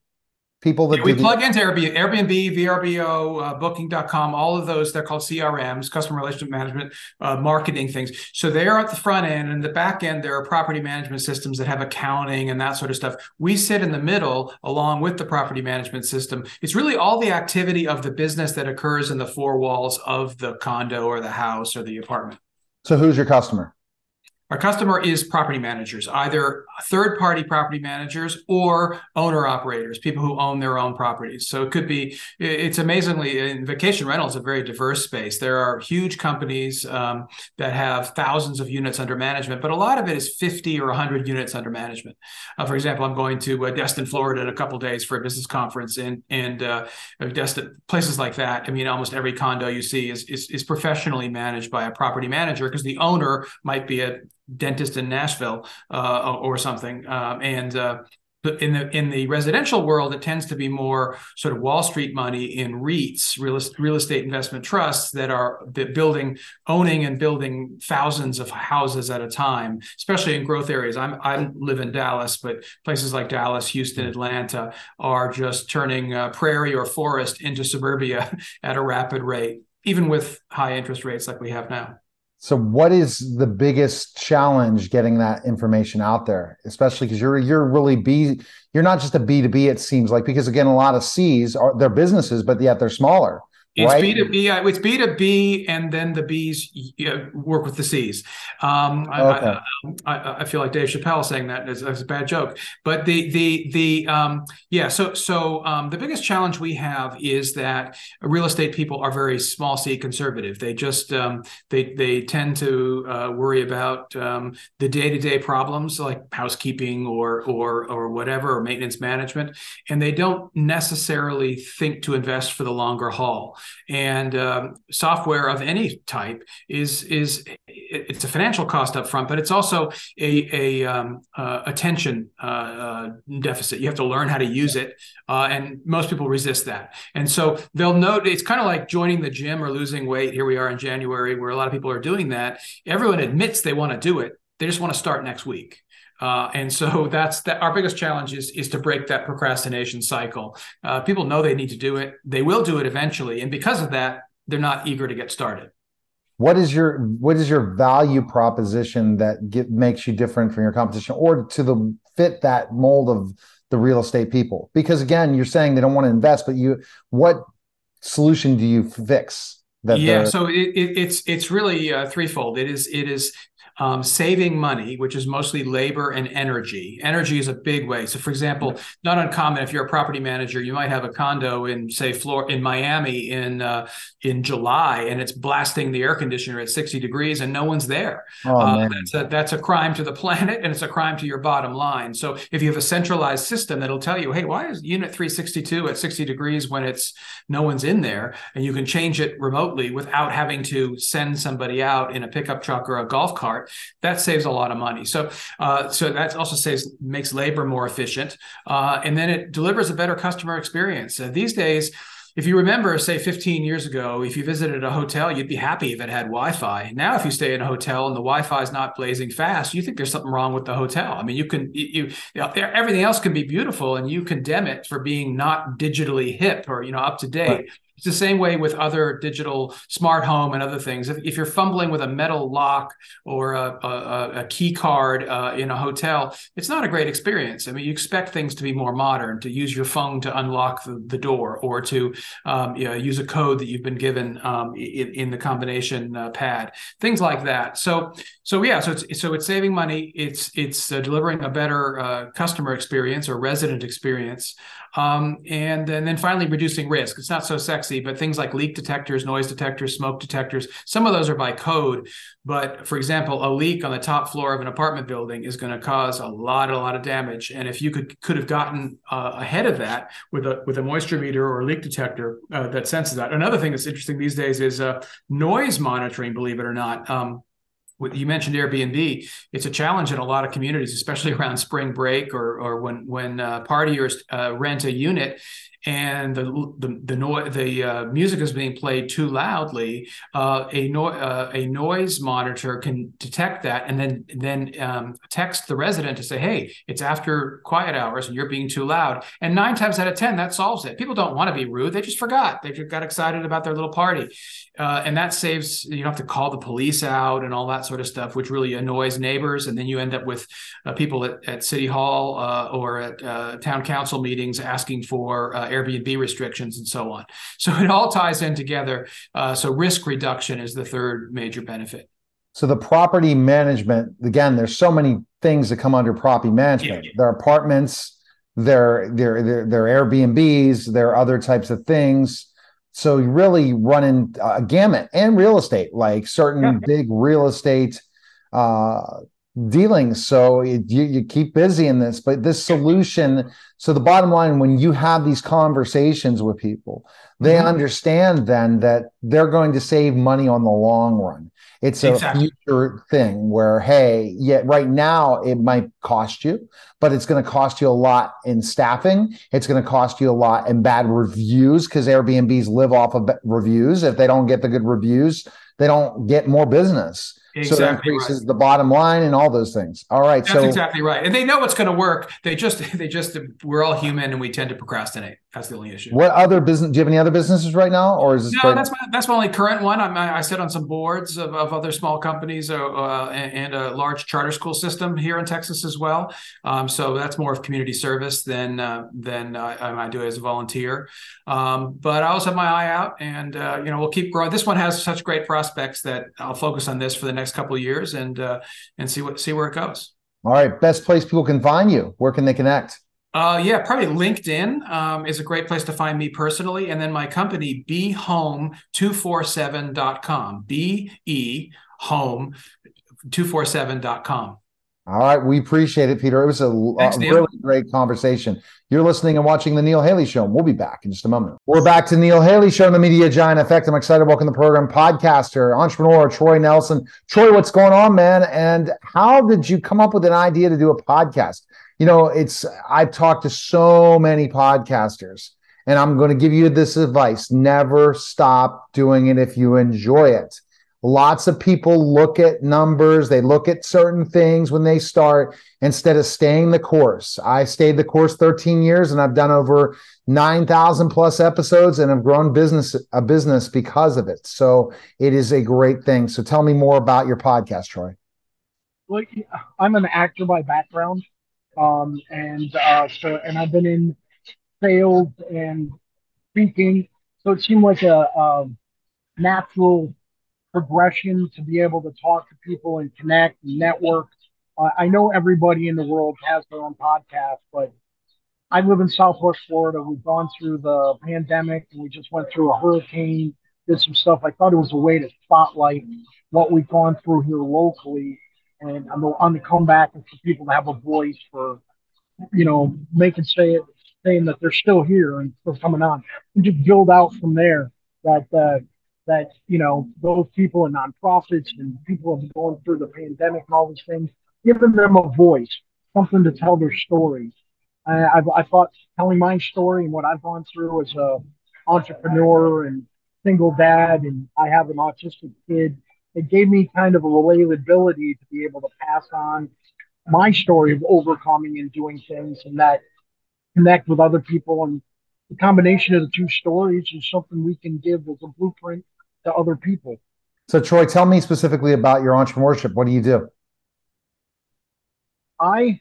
Speaker 1: people that
Speaker 5: yeah, we plug the- into Airbnb, Airbnb, VRBO, uh, Booking.com, all of those. They're called CRMs, customer relationship management, uh, marketing things. So they are at the front end, and the back end there are property management systems that have accounting and that sort of stuff. We sit in the middle along with the property management system. It's really all the activity of the business that occurs in the four walls of the condo or the house or the apartment.
Speaker 1: So who's your customer?
Speaker 5: Our customer is property managers, either third party property managers or owner operators, people who own their own properties. So it could be, it's amazingly, in vacation rental is a very diverse space. There are huge companies um, that have thousands of units under management, but a lot of it is 50 or 100 units under management. Uh, for example, I'm going to uh, Destin, Florida in a couple days for a business conference, and, and uh, Destin, places like that. I mean, almost every condo you see is, is, is professionally managed by a property manager because the owner might be a dentist in Nashville uh, or something. Um, and uh, in the in the residential world, it tends to be more sort of Wall Street money in REITs, real, real estate investment trusts that are building, owning and building thousands of houses at a time, especially in growth areas. I'm I live in Dallas, but places like Dallas, Houston, Atlanta are just turning uh, prairie or forest into suburbia at a rapid rate, even with high interest rates like we have now.
Speaker 1: So, what is the biggest challenge getting that information out there, especially because you're you're really B, you're not just a B two B. It seems like because again, a lot of C's are they're businesses, but yet they're smaller.
Speaker 5: It's right? B2B. It's B2B, and then the B's work with the C's. Um, okay. I, I, I, feel like Dave Chappelle saying that is, is a bad joke, but the the the um, yeah. So so um, the biggest challenge we have is that real estate people are very small C conservative. They just um, they they tend to uh, worry about um, the day to day problems like housekeeping or or or whatever or maintenance management, and they don't necessarily think to invest for the longer haul and um, software of any type is is it's a financial cost up front, but it's also a, a um, uh, attention uh, uh, deficit. You have to learn how to use it, uh, and most people resist that. And so they'll note it's kind of like joining the gym or losing weight. Here we are in January, where a lot of people are doing that. Everyone admits they want to do it; they just want to start next week. Uh, and so that's that. Our biggest challenge is is to break that procrastination cycle. Uh, people know they need to do it; they will do it eventually, and because of that, they're not eager to get started.
Speaker 1: What is your what is your value proposition that get, makes you different from your competition, or to the fit that mold of the real estate people? Because again, you're saying they don't want to invest, but you what solution do you fix?
Speaker 5: yeah so it, it, it's it's really uh, threefold it is it is um, saving money, which is mostly labor and energy. Energy is a big way. So, for example, not uncommon if you're a property manager, you might have a condo in, say, Florida, in Miami in uh, in July, and it's blasting the air conditioner at 60 degrees, and no one's there. Oh, uh, that's, a, that's a crime to the planet, and it's a crime to your bottom line. So, if you have a centralized system that'll tell you, hey, why is Unit 362 at 60 degrees when it's no one's in there, and you can change it remotely without having to send somebody out in a pickup truck or a golf cart that saves a lot of money. So, uh, so that also saves makes labor more efficient, uh, and then it delivers a better customer experience. Uh, these days, if you remember, say 15 years ago, if you visited a hotel, you'd be happy if it had Wi-Fi. Now, if you stay in a hotel and the Wi-Fi is not blazing fast, you think there's something wrong with the hotel. I mean, you can you, you know, everything else can be beautiful, and you condemn it for being not digitally hip or you know up to date. Right. It's the same way with other digital smart home and other things. If, if you're fumbling with a metal lock or a, a, a key card uh, in a hotel, it's not a great experience. I mean, you expect things to be more modern, to use your phone to unlock the, the door or to um, you know, use a code that you've been given um, in, in, the combination uh, pad, things like that. So, so yeah, so it's so it's saving money. It's it's uh, delivering a better uh, customer experience or resident experience. Um, and, and then finally, reducing risk. It's not so sexy, but things like leak detectors, noise detectors, smoke detectors, some of those are by code. But for example, a leak on the top floor of an apartment building is going to cause a lot, a lot of damage. And if you could could have gotten uh, ahead of that with a with a moisture meter or a leak detector uh, that senses that. Another thing that's interesting these days is uh, noise monitoring. Believe it or not. Um, you mentioned Airbnb. It's a challenge in a lot of communities, especially around spring break or or when when uh, partiers uh, rent a unit and the the the, no- the uh, music is being played too loudly, uh, a no- uh, a noise monitor can detect that and then then um, text the resident to say, "Hey, it's after quiet hours and you're being too loud." And nine times out of ten, that solves it. People don't want to be rude; they just forgot. They just got excited about their little party, uh, and that saves you don't have to call the police out and all that sort of stuff, which really annoys neighbors. And then you end up with uh, people at, at city hall uh, or at town council meetings asking for Airbnb restrictions and so on. So it all ties in together. Uh, so risk reduction is the third major benefit.
Speaker 1: So the property management, again, there's so many things that come under property management. Yeah. There are apartments, there, there, there, there are Airbnbs, there are other types of things. So you really run in a gamut and real estate, like certain yeah. big real estate uh, dealings. So you, you keep busy in this, but this solution. So the bottom line, when you have these conversations with people, they mm-hmm. understand then that they're going to save money on the long run. It's a future thing where, hey, yeah, right now it might cost you, but it's going to cost you a lot in staffing. It's going to cost you a lot in bad reviews because Airbnbs live off of reviews. If they don't get the good reviews, they don't get more business. Exactly so it increases right. the bottom line and all those things. All right.
Speaker 5: That's so exactly right. And they know it's going to work. They just, they just, we're all human and we tend to procrastinate. That's the only issue.
Speaker 1: What other business? Do you have any other businesses right now, or is this?
Speaker 5: No, that's my, that's my only current one. I'm, I sit on some boards of, of other small companies uh, uh, and, and, a large charter school system here in Texas as well. Um, so that's more of community service than uh, than I, I do as a volunteer. Um, but I also have my eye out, and uh, you know we'll keep growing. This one has such great prospects that I'll focus on this for the next couple of years and uh, and see what see where it goes.
Speaker 1: All right, best place people can find you. Where can they connect?
Speaker 5: Uh, yeah, probably LinkedIn um, is a great place to find me personally. And then my company, behome247.com, B E home 247.com.
Speaker 1: All right. We appreciate it, Peter. It was a, Thanks, a really great conversation. You're listening and watching the Neil Haley Show. And we'll be back in just a moment. We're back to Neil Haley Show on the Media Giant Effect. I'm excited to welcome the program podcaster, entrepreneur Troy Nelson. Troy, what's going on, man? And how did you come up with an idea to do a podcast? You know, it's I've talked to so many podcasters, and I'm going to give you this advice: never stop doing it if you enjoy it. Lots of people look at numbers, they look at certain things when they start instead of staying the course. I stayed the course 13 years and I've done over 9,000 plus episodes and have grown business a business because of it. So it is a great thing. So tell me more about your podcast, Troy.
Speaker 6: Well, I'm an actor by background. Um, and uh, so and I've been in sales and speaking. So it seemed like a, a natural progression to be able to talk to people and connect and network. Uh, I know everybody in the world has their own podcast, but I live in Southwest Florida. We've gone through the pandemic and we just went through a hurricane, did some stuff. I thought it was a way to spotlight what we've gone through here locally and on the, on the comeback and for people to have a voice for, you know, making say it, saying that they're still here and still coming on and just build out from there that, uh, that you know those people and nonprofits and people have been going through the pandemic and all these things, giving them a voice, something to tell their stories. I, I, I thought telling my story and what I've gone through as a entrepreneur and single dad, and I have an autistic kid. It gave me kind of a relatability to be able to pass on my story of overcoming and doing things, and that connect with other people and the combination of the two stories is something we can give as a blueprint to other people.
Speaker 1: So, Troy, tell me specifically about your entrepreneurship. What do you do?
Speaker 6: I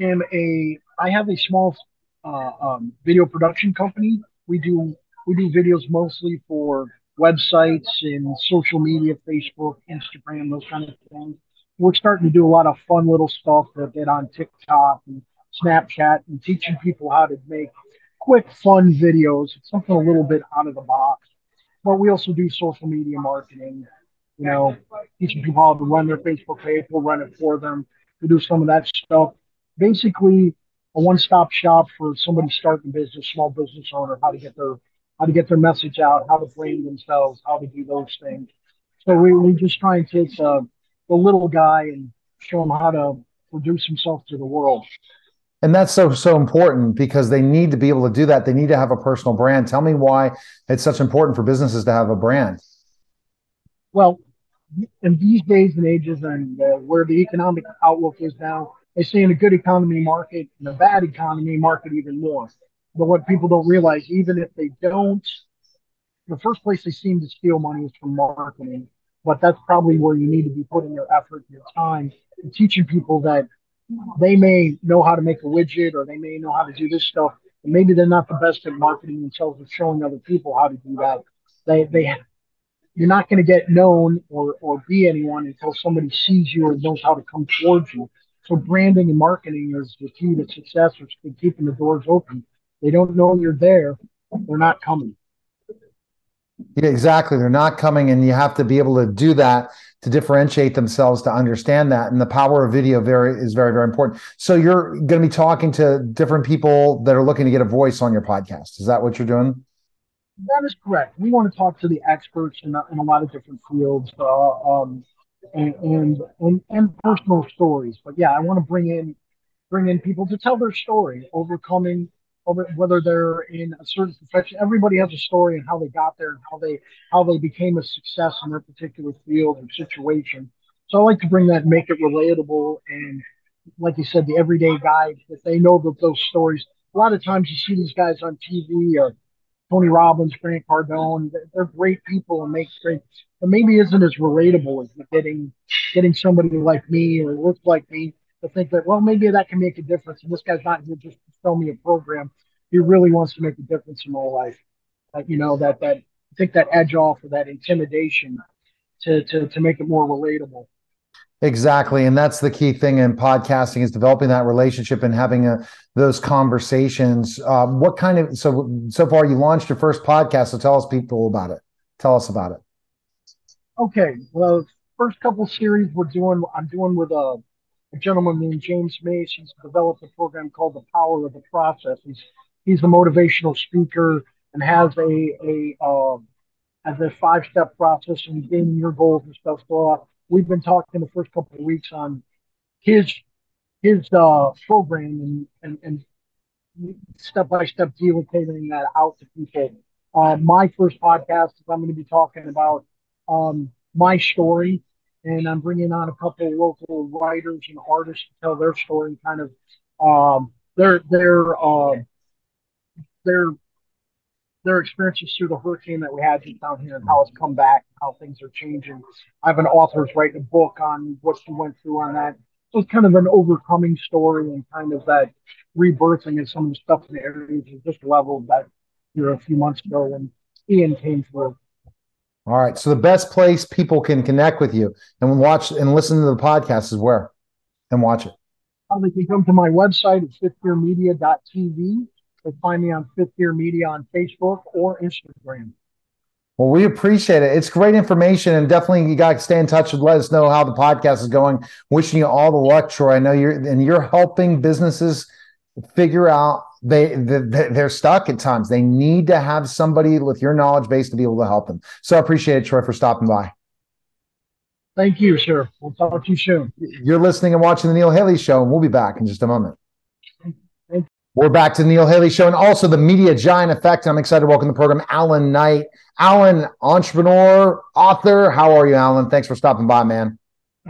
Speaker 6: am a. I have a small uh, um, video production company. We do we do videos mostly for websites and social media, Facebook, Instagram, those kind of things. We're starting to do a lot of fun little stuff that get on TikTok and Snapchat and teaching people how to make quick, fun videos. It's something a little bit out of the box. But we also do social media marketing, you know, teaching people how to run their Facebook page. We'll run it for them. We do some of that stuff. Basically, a one-stop shop for somebody starting a business, small business owner, how to get their how to get their message out, how to brand themselves, how to do those things. So we, we just try and take uh, the little guy and show him how to produce himself to the world.
Speaker 1: And that's so so important because they need to be able to do that. They need to have a personal brand. Tell me why it's such important for businesses to have a brand.
Speaker 6: Well, in these days and ages, and uh, where the economic outlook is now, they say in a good economy market, in a bad economy market, even more. But what people don't realize, even if they don't, the first place they seem to steal money is from marketing. But that's probably where you need to be putting your effort, your time, and teaching people that they may know how to make a widget or they may know how to do this stuff. And maybe they're not the best at marketing themselves or showing other people how to do that. They they you're not going to get known or or be anyone until somebody sees you or knows how to come towards you. So branding and marketing is the key to success or keeping the doors open. They don't know you're there, they're not coming.
Speaker 1: Yeah, exactly. They're not coming, and you have to be able to do that to differentiate themselves to understand that. And the power of video very is very very important. So you're going to be talking to different people that are looking to get a voice on your podcast. Is that what you're doing?
Speaker 6: That is correct. We want to talk to the experts in, in a lot of different fields, uh, um, and, and and and personal stories. But yeah, I want to bring in bring in people to tell their story, overcoming over whether they're in a certain profession. Everybody has a story and how they got there and how they how they became a success in their particular field or situation. So I like to bring that, make it relatable, and like you said, the everyday guy that they know that those stories. A lot of times you see these guys on TV or Tony Robbins, Grant Cardone. They're great people and make great, but maybe isn't as relatable as getting getting somebody like me or looks like me to think that well maybe that can make a difference. And this guy's not here just to sell me a program. He really wants to make a difference in my life. Like you know that that take that edge off of that intimidation to to to make it more relatable.
Speaker 1: Exactly, and that's the key thing in podcasting is developing that relationship and having a, those conversations. Um, what kind of so so far you launched your first podcast? So tell us people about it. Tell us about it.
Speaker 6: Okay, well, first couple series we're doing, I'm doing with a, a gentleman named James Mace. He's developed a program called The Power of the Process. He's he's a motivational speaker and has a a um, has a five step process and gaining your goals and stuff. So uh, we've been talking the first couple of weeks on his his uh, program and and and step by step dealing that out to people. Uh, my first podcast is I'm going to be talking about um, my story, and I'm bringing on a couple local writers and artists to tell their story, kind of um, their their uh, their their experiences through the hurricane that we had down here and how it's come back, how things are changing. I have an author who's writing a book on what she went through on that. So it's kind of an overcoming story and kind of that rebirthing and some of the stuff in the areas is just leveled that here a few months ago when Ian came through.
Speaker 1: All right. So the best place people can connect with you and watch and listen to the podcast is where and watch it.
Speaker 6: Um, they can come to my website at fifthgearmedia.tv or find me on Fifth Gear Media on Facebook or Instagram.
Speaker 1: Well, we appreciate it. It's great information, and definitely you got to stay in touch and let us know how the podcast is going. Wishing you all the luck, Troy. I know you're and you're helping businesses figure out they, they they're stuck at times. They need to have somebody with your knowledge base to be able to help them. So I appreciate it, Troy, for stopping by.
Speaker 6: Thank you, sir. We'll talk to you soon.
Speaker 1: You're listening and watching the Neil Haley Show, and we'll be back in just a moment. We're back to the Neil Haley Show and also the Media Giant Effect. I'm excited to welcome the program Alan Knight. Alan, entrepreneur, author. How are you, Alan? Thanks for stopping by, man.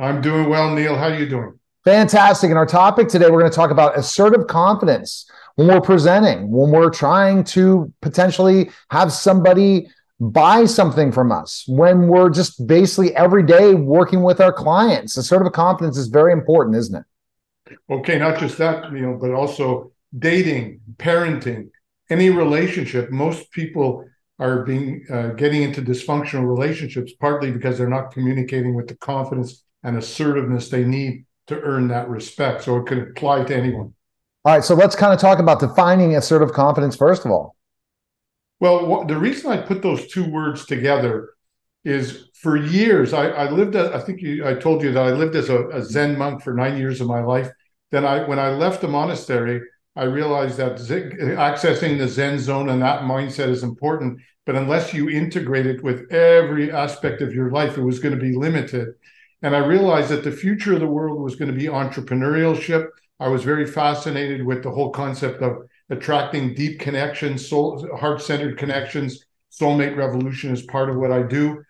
Speaker 7: I'm doing well, Neil. How are you doing?
Speaker 1: Fantastic. And our topic today, we're going to talk about assertive confidence when we're presenting, when we're trying to potentially have somebody buy something from us, when we're just basically every day working with our clients. Assertive confidence is very important, isn't it?
Speaker 7: Okay, not just that, you know, but also dating, parenting, any relationship. Most people are being uh, getting into dysfunctional relationships partly because they're not communicating with the confidence and assertiveness they need to earn that respect. So it could apply to anyone.
Speaker 1: All right, so let's kind of talk about defining assertive confidence first of all.
Speaker 7: Well, the reason I put those two words together is for years I, I lived. I think you, I told you that I lived as a, a Zen monk for nine years of my life. Then I, when I left the monastery, I realized that accessing the Zen zone and that mindset is important. But unless you integrate it with every aspect of your life, it was going to be limited. And I realized that the future of the world was going to be entrepreneurship. I was very fascinated with the whole concept of attracting deep connections, soul, heart-centered connections. Soulmate Revolution is part of what I do.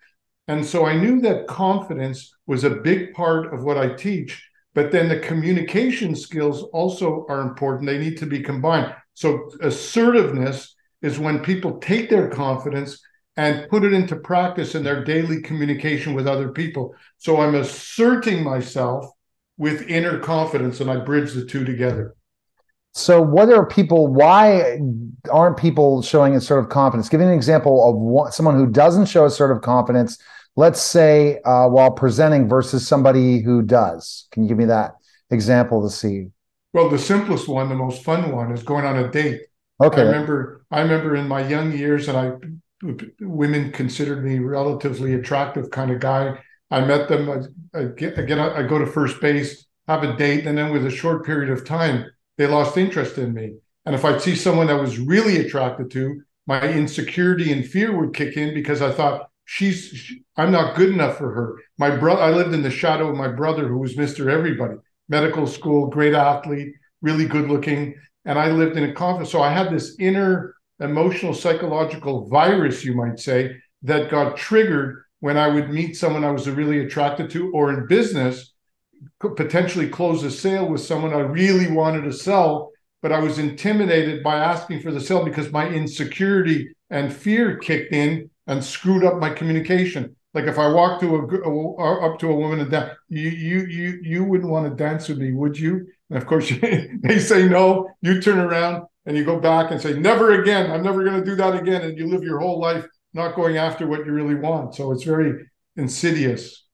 Speaker 7: And so I knew that confidence was a big part of what I teach, but then the communication skills also are important. They need to be combined. So assertiveness is when people take their confidence and put it into practice in their daily communication with other people. So I'm asserting myself with inner confidence and I bridge the two together.
Speaker 1: So, what are people? Why aren't people showing assertive confidence? Give me an example of one, someone who doesn't show assertive confidence. Let's say uh, while presenting versus somebody who does. Can you give me that example to see?
Speaker 7: Well, the simplest one, the most fun one, is going on a date.
Speaker 1: Okay.
Speaker 7: I remember. I remember in my young years, and I women considered me relatively attractive kind of guy. I met them. I, I get, again, I go to first base, have a date, and then with a short period of time they lost interest in me. And if I'd see someone that was really attracted to, my insecurity and fear would kick in because I thought she's she, I'm not good enough for her. My brother, I lived in the shadow of my brother, who was Mister Everybody, medical school, great athlete, really good looking, and I lived in a conference. So I had this inner emotional psychological virus, you might say, that got triggered when I would meet someone I was really attracted to, or in business could potentially close a sale with someone I really wanted to sell, but I was intimidated by asking for the sale because my insecurity and fear kicked in and screwed up my communication. Like if I walked to a, a up to a woman and dance, you you you you wouldn't want to dance with me, would you? And of course, they say no. You turn around and you go back and say, "Never again. I'm never going to do that again." And you live your whole life not going after what you really want. So it's very insidious.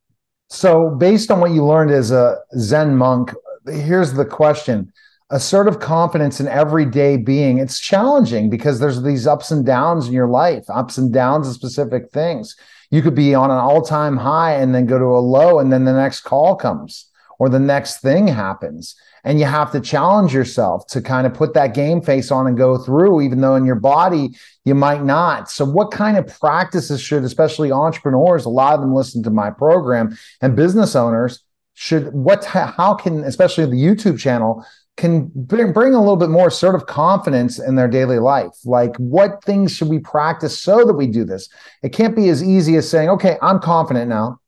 Speaker 1: So, based on what you learned as a Zen monk, here's the question assertive confidence in everyday being it's challenging because there's these ups and downs in your life ups and downs of specific things you could be on an all-time high and then go to a low and then the next call comes or the next thing happens and you have to challenge yourself to kind of put that game face on and go through even though in your body you might not. So what kind of practices should especially entrepreneurs a lot of them listen to my program and business owners should what how can especially the youtube channel can bring, bring a little bit more sort of confidence in their daily life? Like what things should we practice so that we do this? It can't be as easy as saying okay i'm confident now.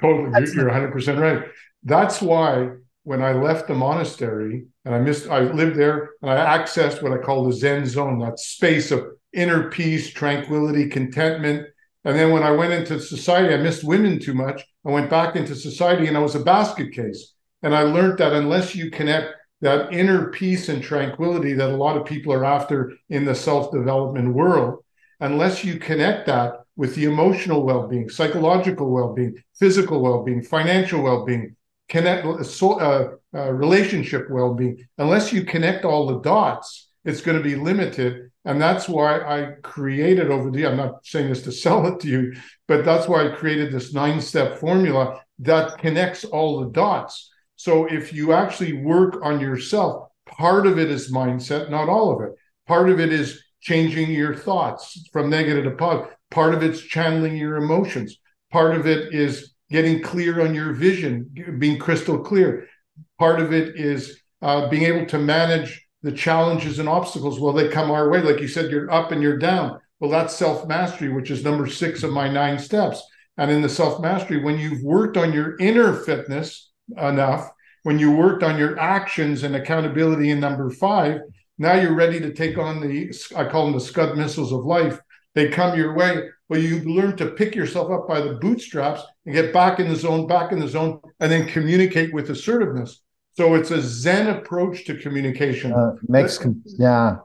Speaker 7: Totally. You're 100% right. That's why when I left the monastery and I missed, I lived there and I accessed what I call the Zen zone, that space of inner peace, tranquility, contentment. And then when I went into society, I missed women too much. I went back into society and I was a basket case. And I learned that unless you connect that inner peace and tranquility that a lot of people are after in the self development world, unless you connect that with the emotional well being, psychological well being, physical well being, financial well being, connect uh, uh, relationship well-being. Unless you connect all the dots it's going to be limited and that's why i created over the i'm not saying this to sell it to you but that's why i created this nine step formula that connects all the dots. So if you actually work on yourself part of it is mindset not all of it. Part of it is changing your thoughts from negative to positive. Part of it's channeling your emotions. Part of it is getting clear on your vision, being crystal clear. Part of it is uh, being able to manage the challenges and obstacles. Well, they come our way. Like you said, you're up and you're down. Well, that's self mastery, which is number six of my nine steps. And in the self mastery, when you've worked on your inner fitness enough when you worked on your actions and accountability in number five, now you're ready to take on the, I call them the Scud missiles of life. They come your way. Well, you learn to pick yourself up by the bootstraps and get back in the zone, back in the zone, and then communicate with assertiveness. So it's a Zen approach to communication.
Speaker 1: Uh, makes, yeah,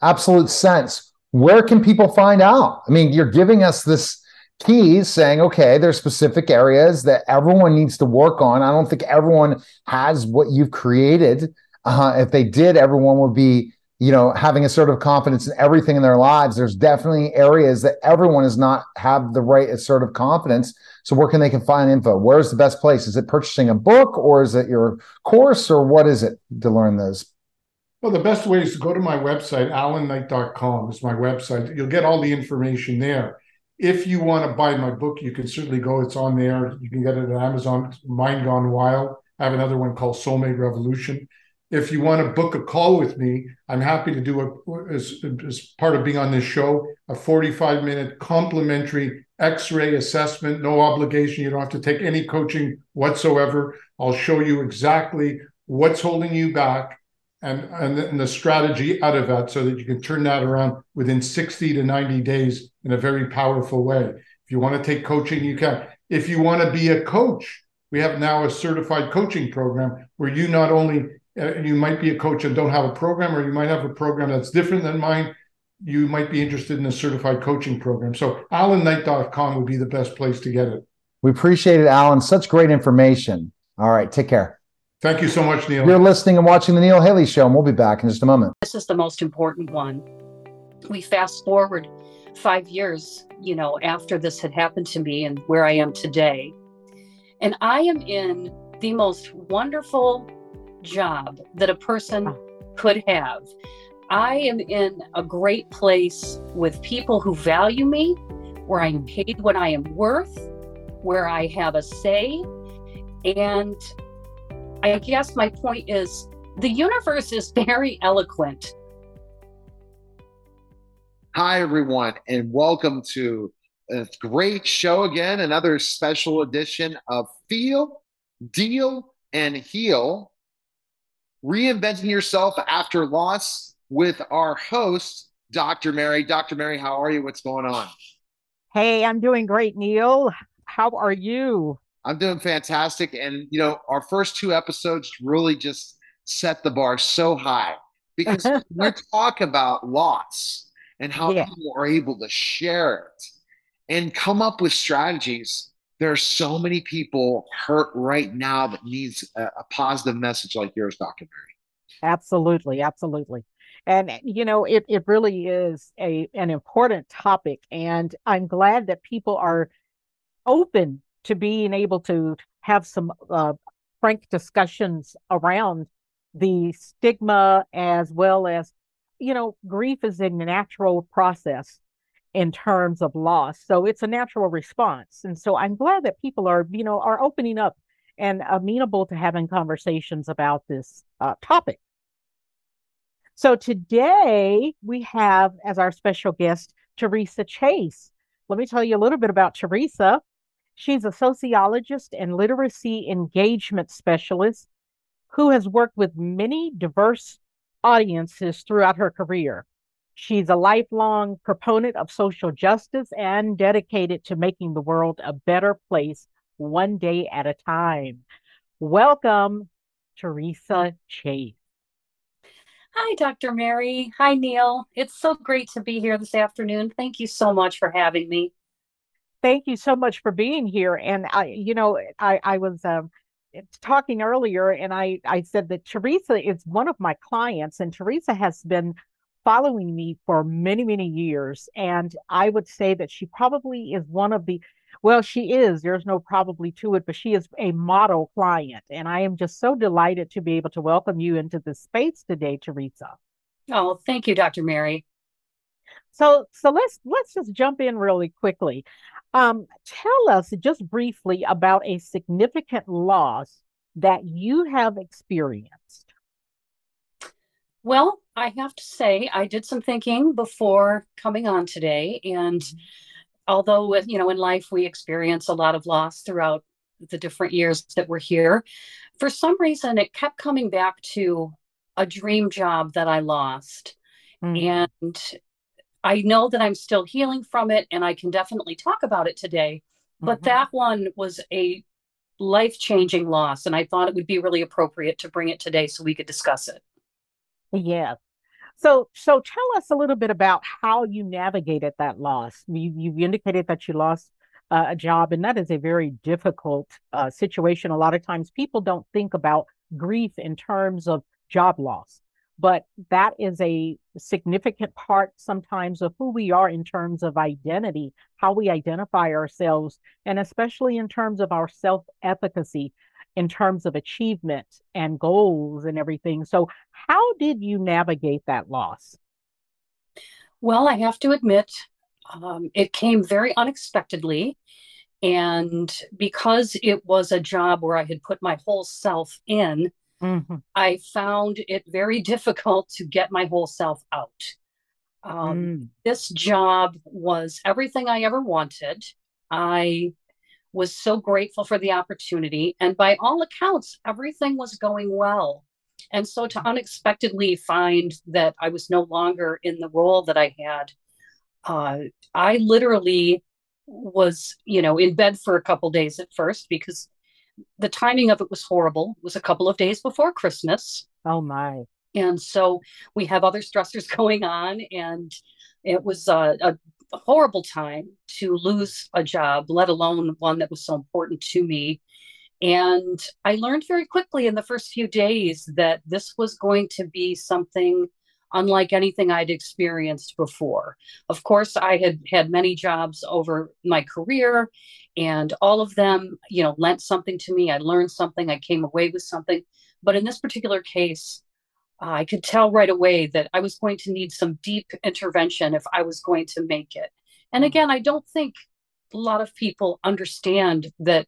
Speaker 1: absolute sense. Where can people find out? I mean, you're giving us this keys saying, okay, there's specific areas that everyone needs to work on. I don't think everyone has what you've created. Uh, if they did, everyone would be, you know, having assertive confidence in everything in their lives. There's definitely areas that everyone does not have the right assertive confidence. So where can they can find info? Where's the best place? Is it purchasing a book or is it your course or what is it to learn those?
Speaker 7: Well, the best way is to go to my website, alanknight.com is my website. You'll get all the information there if you want to buy my book, you can certainly go. It's on there. You can get it at Amazon. Mind Gone Wild. I have another one called Soulmate Revolution. If you want to book a call with me, I'm happy to do a as, as part of being on this show a 45 minute complimentary X-ray assessment. No obligation. You don't have to take any coaching whatsoever. I'll show you exactly what's holding you back and, and, and the strategy out of that so that you can turn that around within 60 to 90 days in a very powerful way. If you want to take coaching, you can. If you want to be a coach, we have now a certified coaching program where you not only uh, you might be a coach and don't have a program, or you might have a program that's different than mine. You might be interested in a certified coaching program. So alanknight.com would be the best place to get it.
Speaker 1: We appreciate it, Alan. Such great information. All right, take care.
Speaker 7: Thank you so much, Neil.
Speaker 1: You're listening and watching the Neil Haley Show, and we'll be back in just a moment.
Speaker 8: This is the most important one. We fast forward five years, you know, after this had happened to me and where I am today. And I am in the most wonderful job that a person could have. I am in a great place with people who value me, where I am paid what I am worth, where I have a say, and I guess my point is the universe is very eloquent.
Speaker 9: Hi, everyone, and welcome to a great show again. Another special edition of Feel, Deal, and Heal. Reinventing yourself after loss with our host, Dr. Mary. Dr. Mary, how are you? What's going on?
Speaker 10: Hey, I'm doing great, Neil. How are you?
Speaker 9: I'm doing fantastic. And, you know, our first two episodes really just set the bar so high because we're talking about loss and how yeah. people are able to share it and come up with strategies. There are so many people hurt right now that needs a, a positive message like yours, Dr. Mary.
Speaker 10: Absolutely. Absolutely. And you know, it, it really is a an important topic. And I'm glad that people are open to being able to have some uh, frank discussions around the stigma as well as you know grief is a natural process in terms of loss so it's a natural response and so i'm glad that people are you know are opening up and amenable to having conversations about this uh, topic. So today we have as our special guest teresa chase. Let me tell you a little bit about teresa. She's a sociologist and literacy engagement specialist who has worked with many diverse audiences throughout her career. She's a lifelong proponent of social justice and dedicated to making the world a better place one day at a time. Welcome, Teresa Chase.
Speaker 8: Hi, Dr. Mary. Hi, Neil. It's so great to be here this afternoon. Thank you so much for having me
Speaker 10: thank you so much for being here. And I, you know, I, I was um, talking earlier and I, I said that Teresa is one of my clients and Teresa has been following me for many, many years. And I would say that she probably is one of the, well, she is, there's no probably to it, but she is a model client. And I am just so delighted to be able to welcome you into the space today, Teresa.
Speaker 8: Oh, thank you, Dr. Mary.
Speaker 10: So so let's let's just jump in really quickly. Um, tell us just briefly about a significant loss that you have experienced.
Speaker 8: Well, I have to say, I did some thinking before coming on today. And mm-hmm. although, you know, in life we experience a lot of loss throughout the different years that we're here, for some reason, it kept coming back to a dream job that I lost. Mm. And I know that I'm still healing from it and I can definitely talk about it today. But mm-hmm. that one was a life changing loss. And I thought it would be really appropriate to bring it today so we could discuss it.
Speaker 10: Yeah. So, so tell us a little bit about how you navigated that loss. You, you indicated that you lost uh, a job, and that is a very difficult uh, situation. A lot of times, people don't think about grief in terms of job loss but that is a significant part sometimes of who we are in terms of identity, how we identify ourselves, and especially in terms of our self efficacy, in terms of achievement and goals and everything. So, how did you navigate that loss?
Speaker 8: Well, I have to admit, um, it came very unexpectedly. And because it was a job where I had put my whole self in, Mm-hmm. I found it very difficult to get my whole self out. Um, mm. This job was everything I ever wanted. I was so grateful for the opportunity. And by all accounts, everything was going well. And so to unexpectedly find that I was no longer in the role that I had, uh, I literally was, you know, in bed for a couple days at first because the timing of it was horrible. It was a couple of days before Christmas.
Speaker 10: Oh my.
Speaker 8: And so we have other stressors going on and it was a, a, a horrible time to lose a job, let alone one that was so important to me. And I learned very quickly in the first few days that this was going to be something unlike anything I'd experienced before. Of course, I had had many jobs over my career, and all of them, you know, lent something to me. I learned something, I came away with something. But in this particular case, I could tell right away that I was going to need some deep intervention if I was going to make it. And mm. again, I don't think a lot of people understand that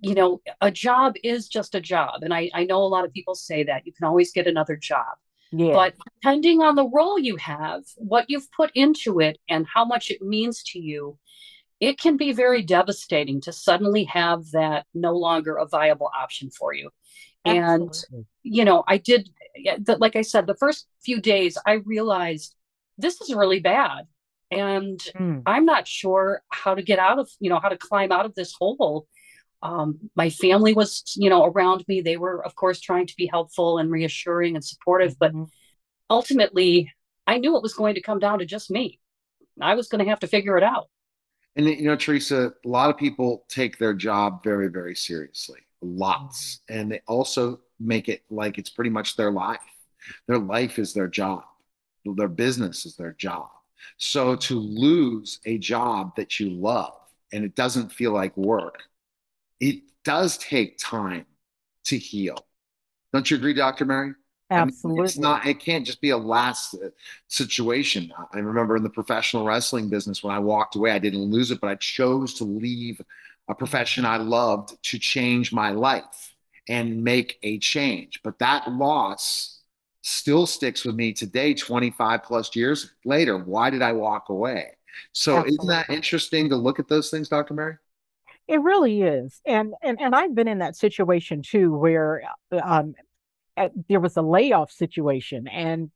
Speaker 8: you know a job is just a job and I, I know a lot of people say that you can always get another job yeah. But depending on the role you have, what you've put into it, and how much it means to you, it can be very devastating to suddenly have that no longer a viable option for you. Absolutely. And, you know, I did, like I said, the first few days, I realized this is really bad. And mm. I'm not sure how to get out of, you know, how to climb out of this hole. Um, my family was, you know, around me. They were, of course, trying to be helpful and reassuring and supportive. But mm-hmm. ultimately, I knew it was going to come down to just me. I was going to have to figure it out.
Speaker 9: And you know, Teresa, a lot of people take their job very, very seriously. Lots, and they also make it like it's pretty much their life. Their life is their job. Their business is their job. So to lose a job that you love and it doesn't feel like work it does take time to heal. Don't you agree, Dr. Mary?
Speaker 10: Absolutely.
Speaker 9: I mean, it's not, it can't just be a last uh, situation. I remember in the professional wrestling business when I walked away, I didn't lose it, but I chose to leave a profession I loved to change my life and make a change. But that loss still sticks with me today, 25 plus years later. Why did I walk away? So Absolutely. isn't that interesting to look at those things, Dr. Mary?
Speaker 10: It really is, and and and I've been in that situation too, where um, at, there was a layoff situation, and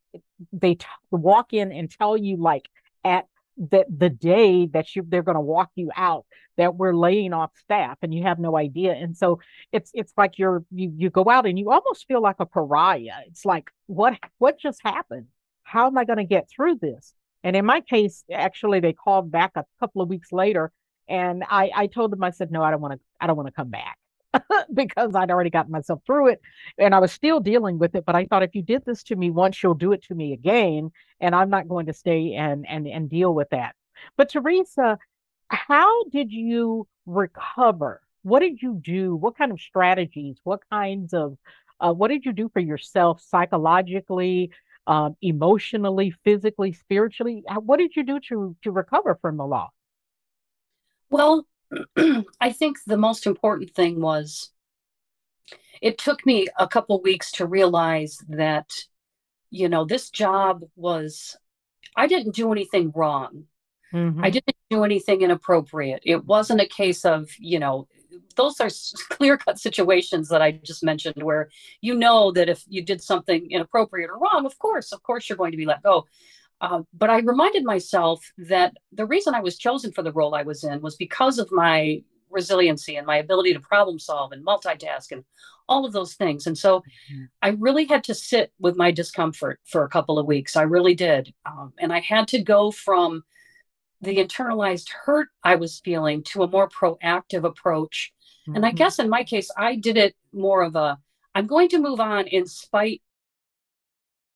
Speaker 10: they t- walk in and tell you like at that the day that you they're going to walk you out that we're laying off staff and you have no idea. And so it's it's like you're you you go out and you almost feel like a pariah. It's like what what just happened? How am i going to get through this? And in my case actually they called back a couple of weeks later and I, I told them I said, no, I don't want to, I don't want to come back because I'd already gotten myself through it and I was still dealing with it. But I thought if you did this to me once, you'll do it to me again. And I'm not going to stay and and and deal with that. But Teresa, how did you recover? What did you do? What kind of strategies? What kinds of uh, what did you do for yourself psychologically, um, emotionally, physically, spiritually? What did you do to to recover from the loss?
Speaker 8: Well, I think the most important thing was it took me a couple weeks to realize that, you know, this job was, I didn't do anything wrong. Mm-hmm. I didn't do anything inappropriate. It wasn't a case of, you know, those are clear cut situations that I just mentioned where you know that if you did something inappropriate or wrong, of course, of course, you're going to be let go. Uh, but I reminded myself that the reason I was chosen for the role I was in was because of my resiliency and my ability to problem solve and multitask and all of those things. And so mm-hmm. I really had to sit with my discomfort for a couple of weeks. I really did. Um, and I had to go from the internalized hurt I was feeling to a more proactive approach. Mm-hmm. And I mm-hmm. guess in my case, I did it more of a I'm going to move on in spite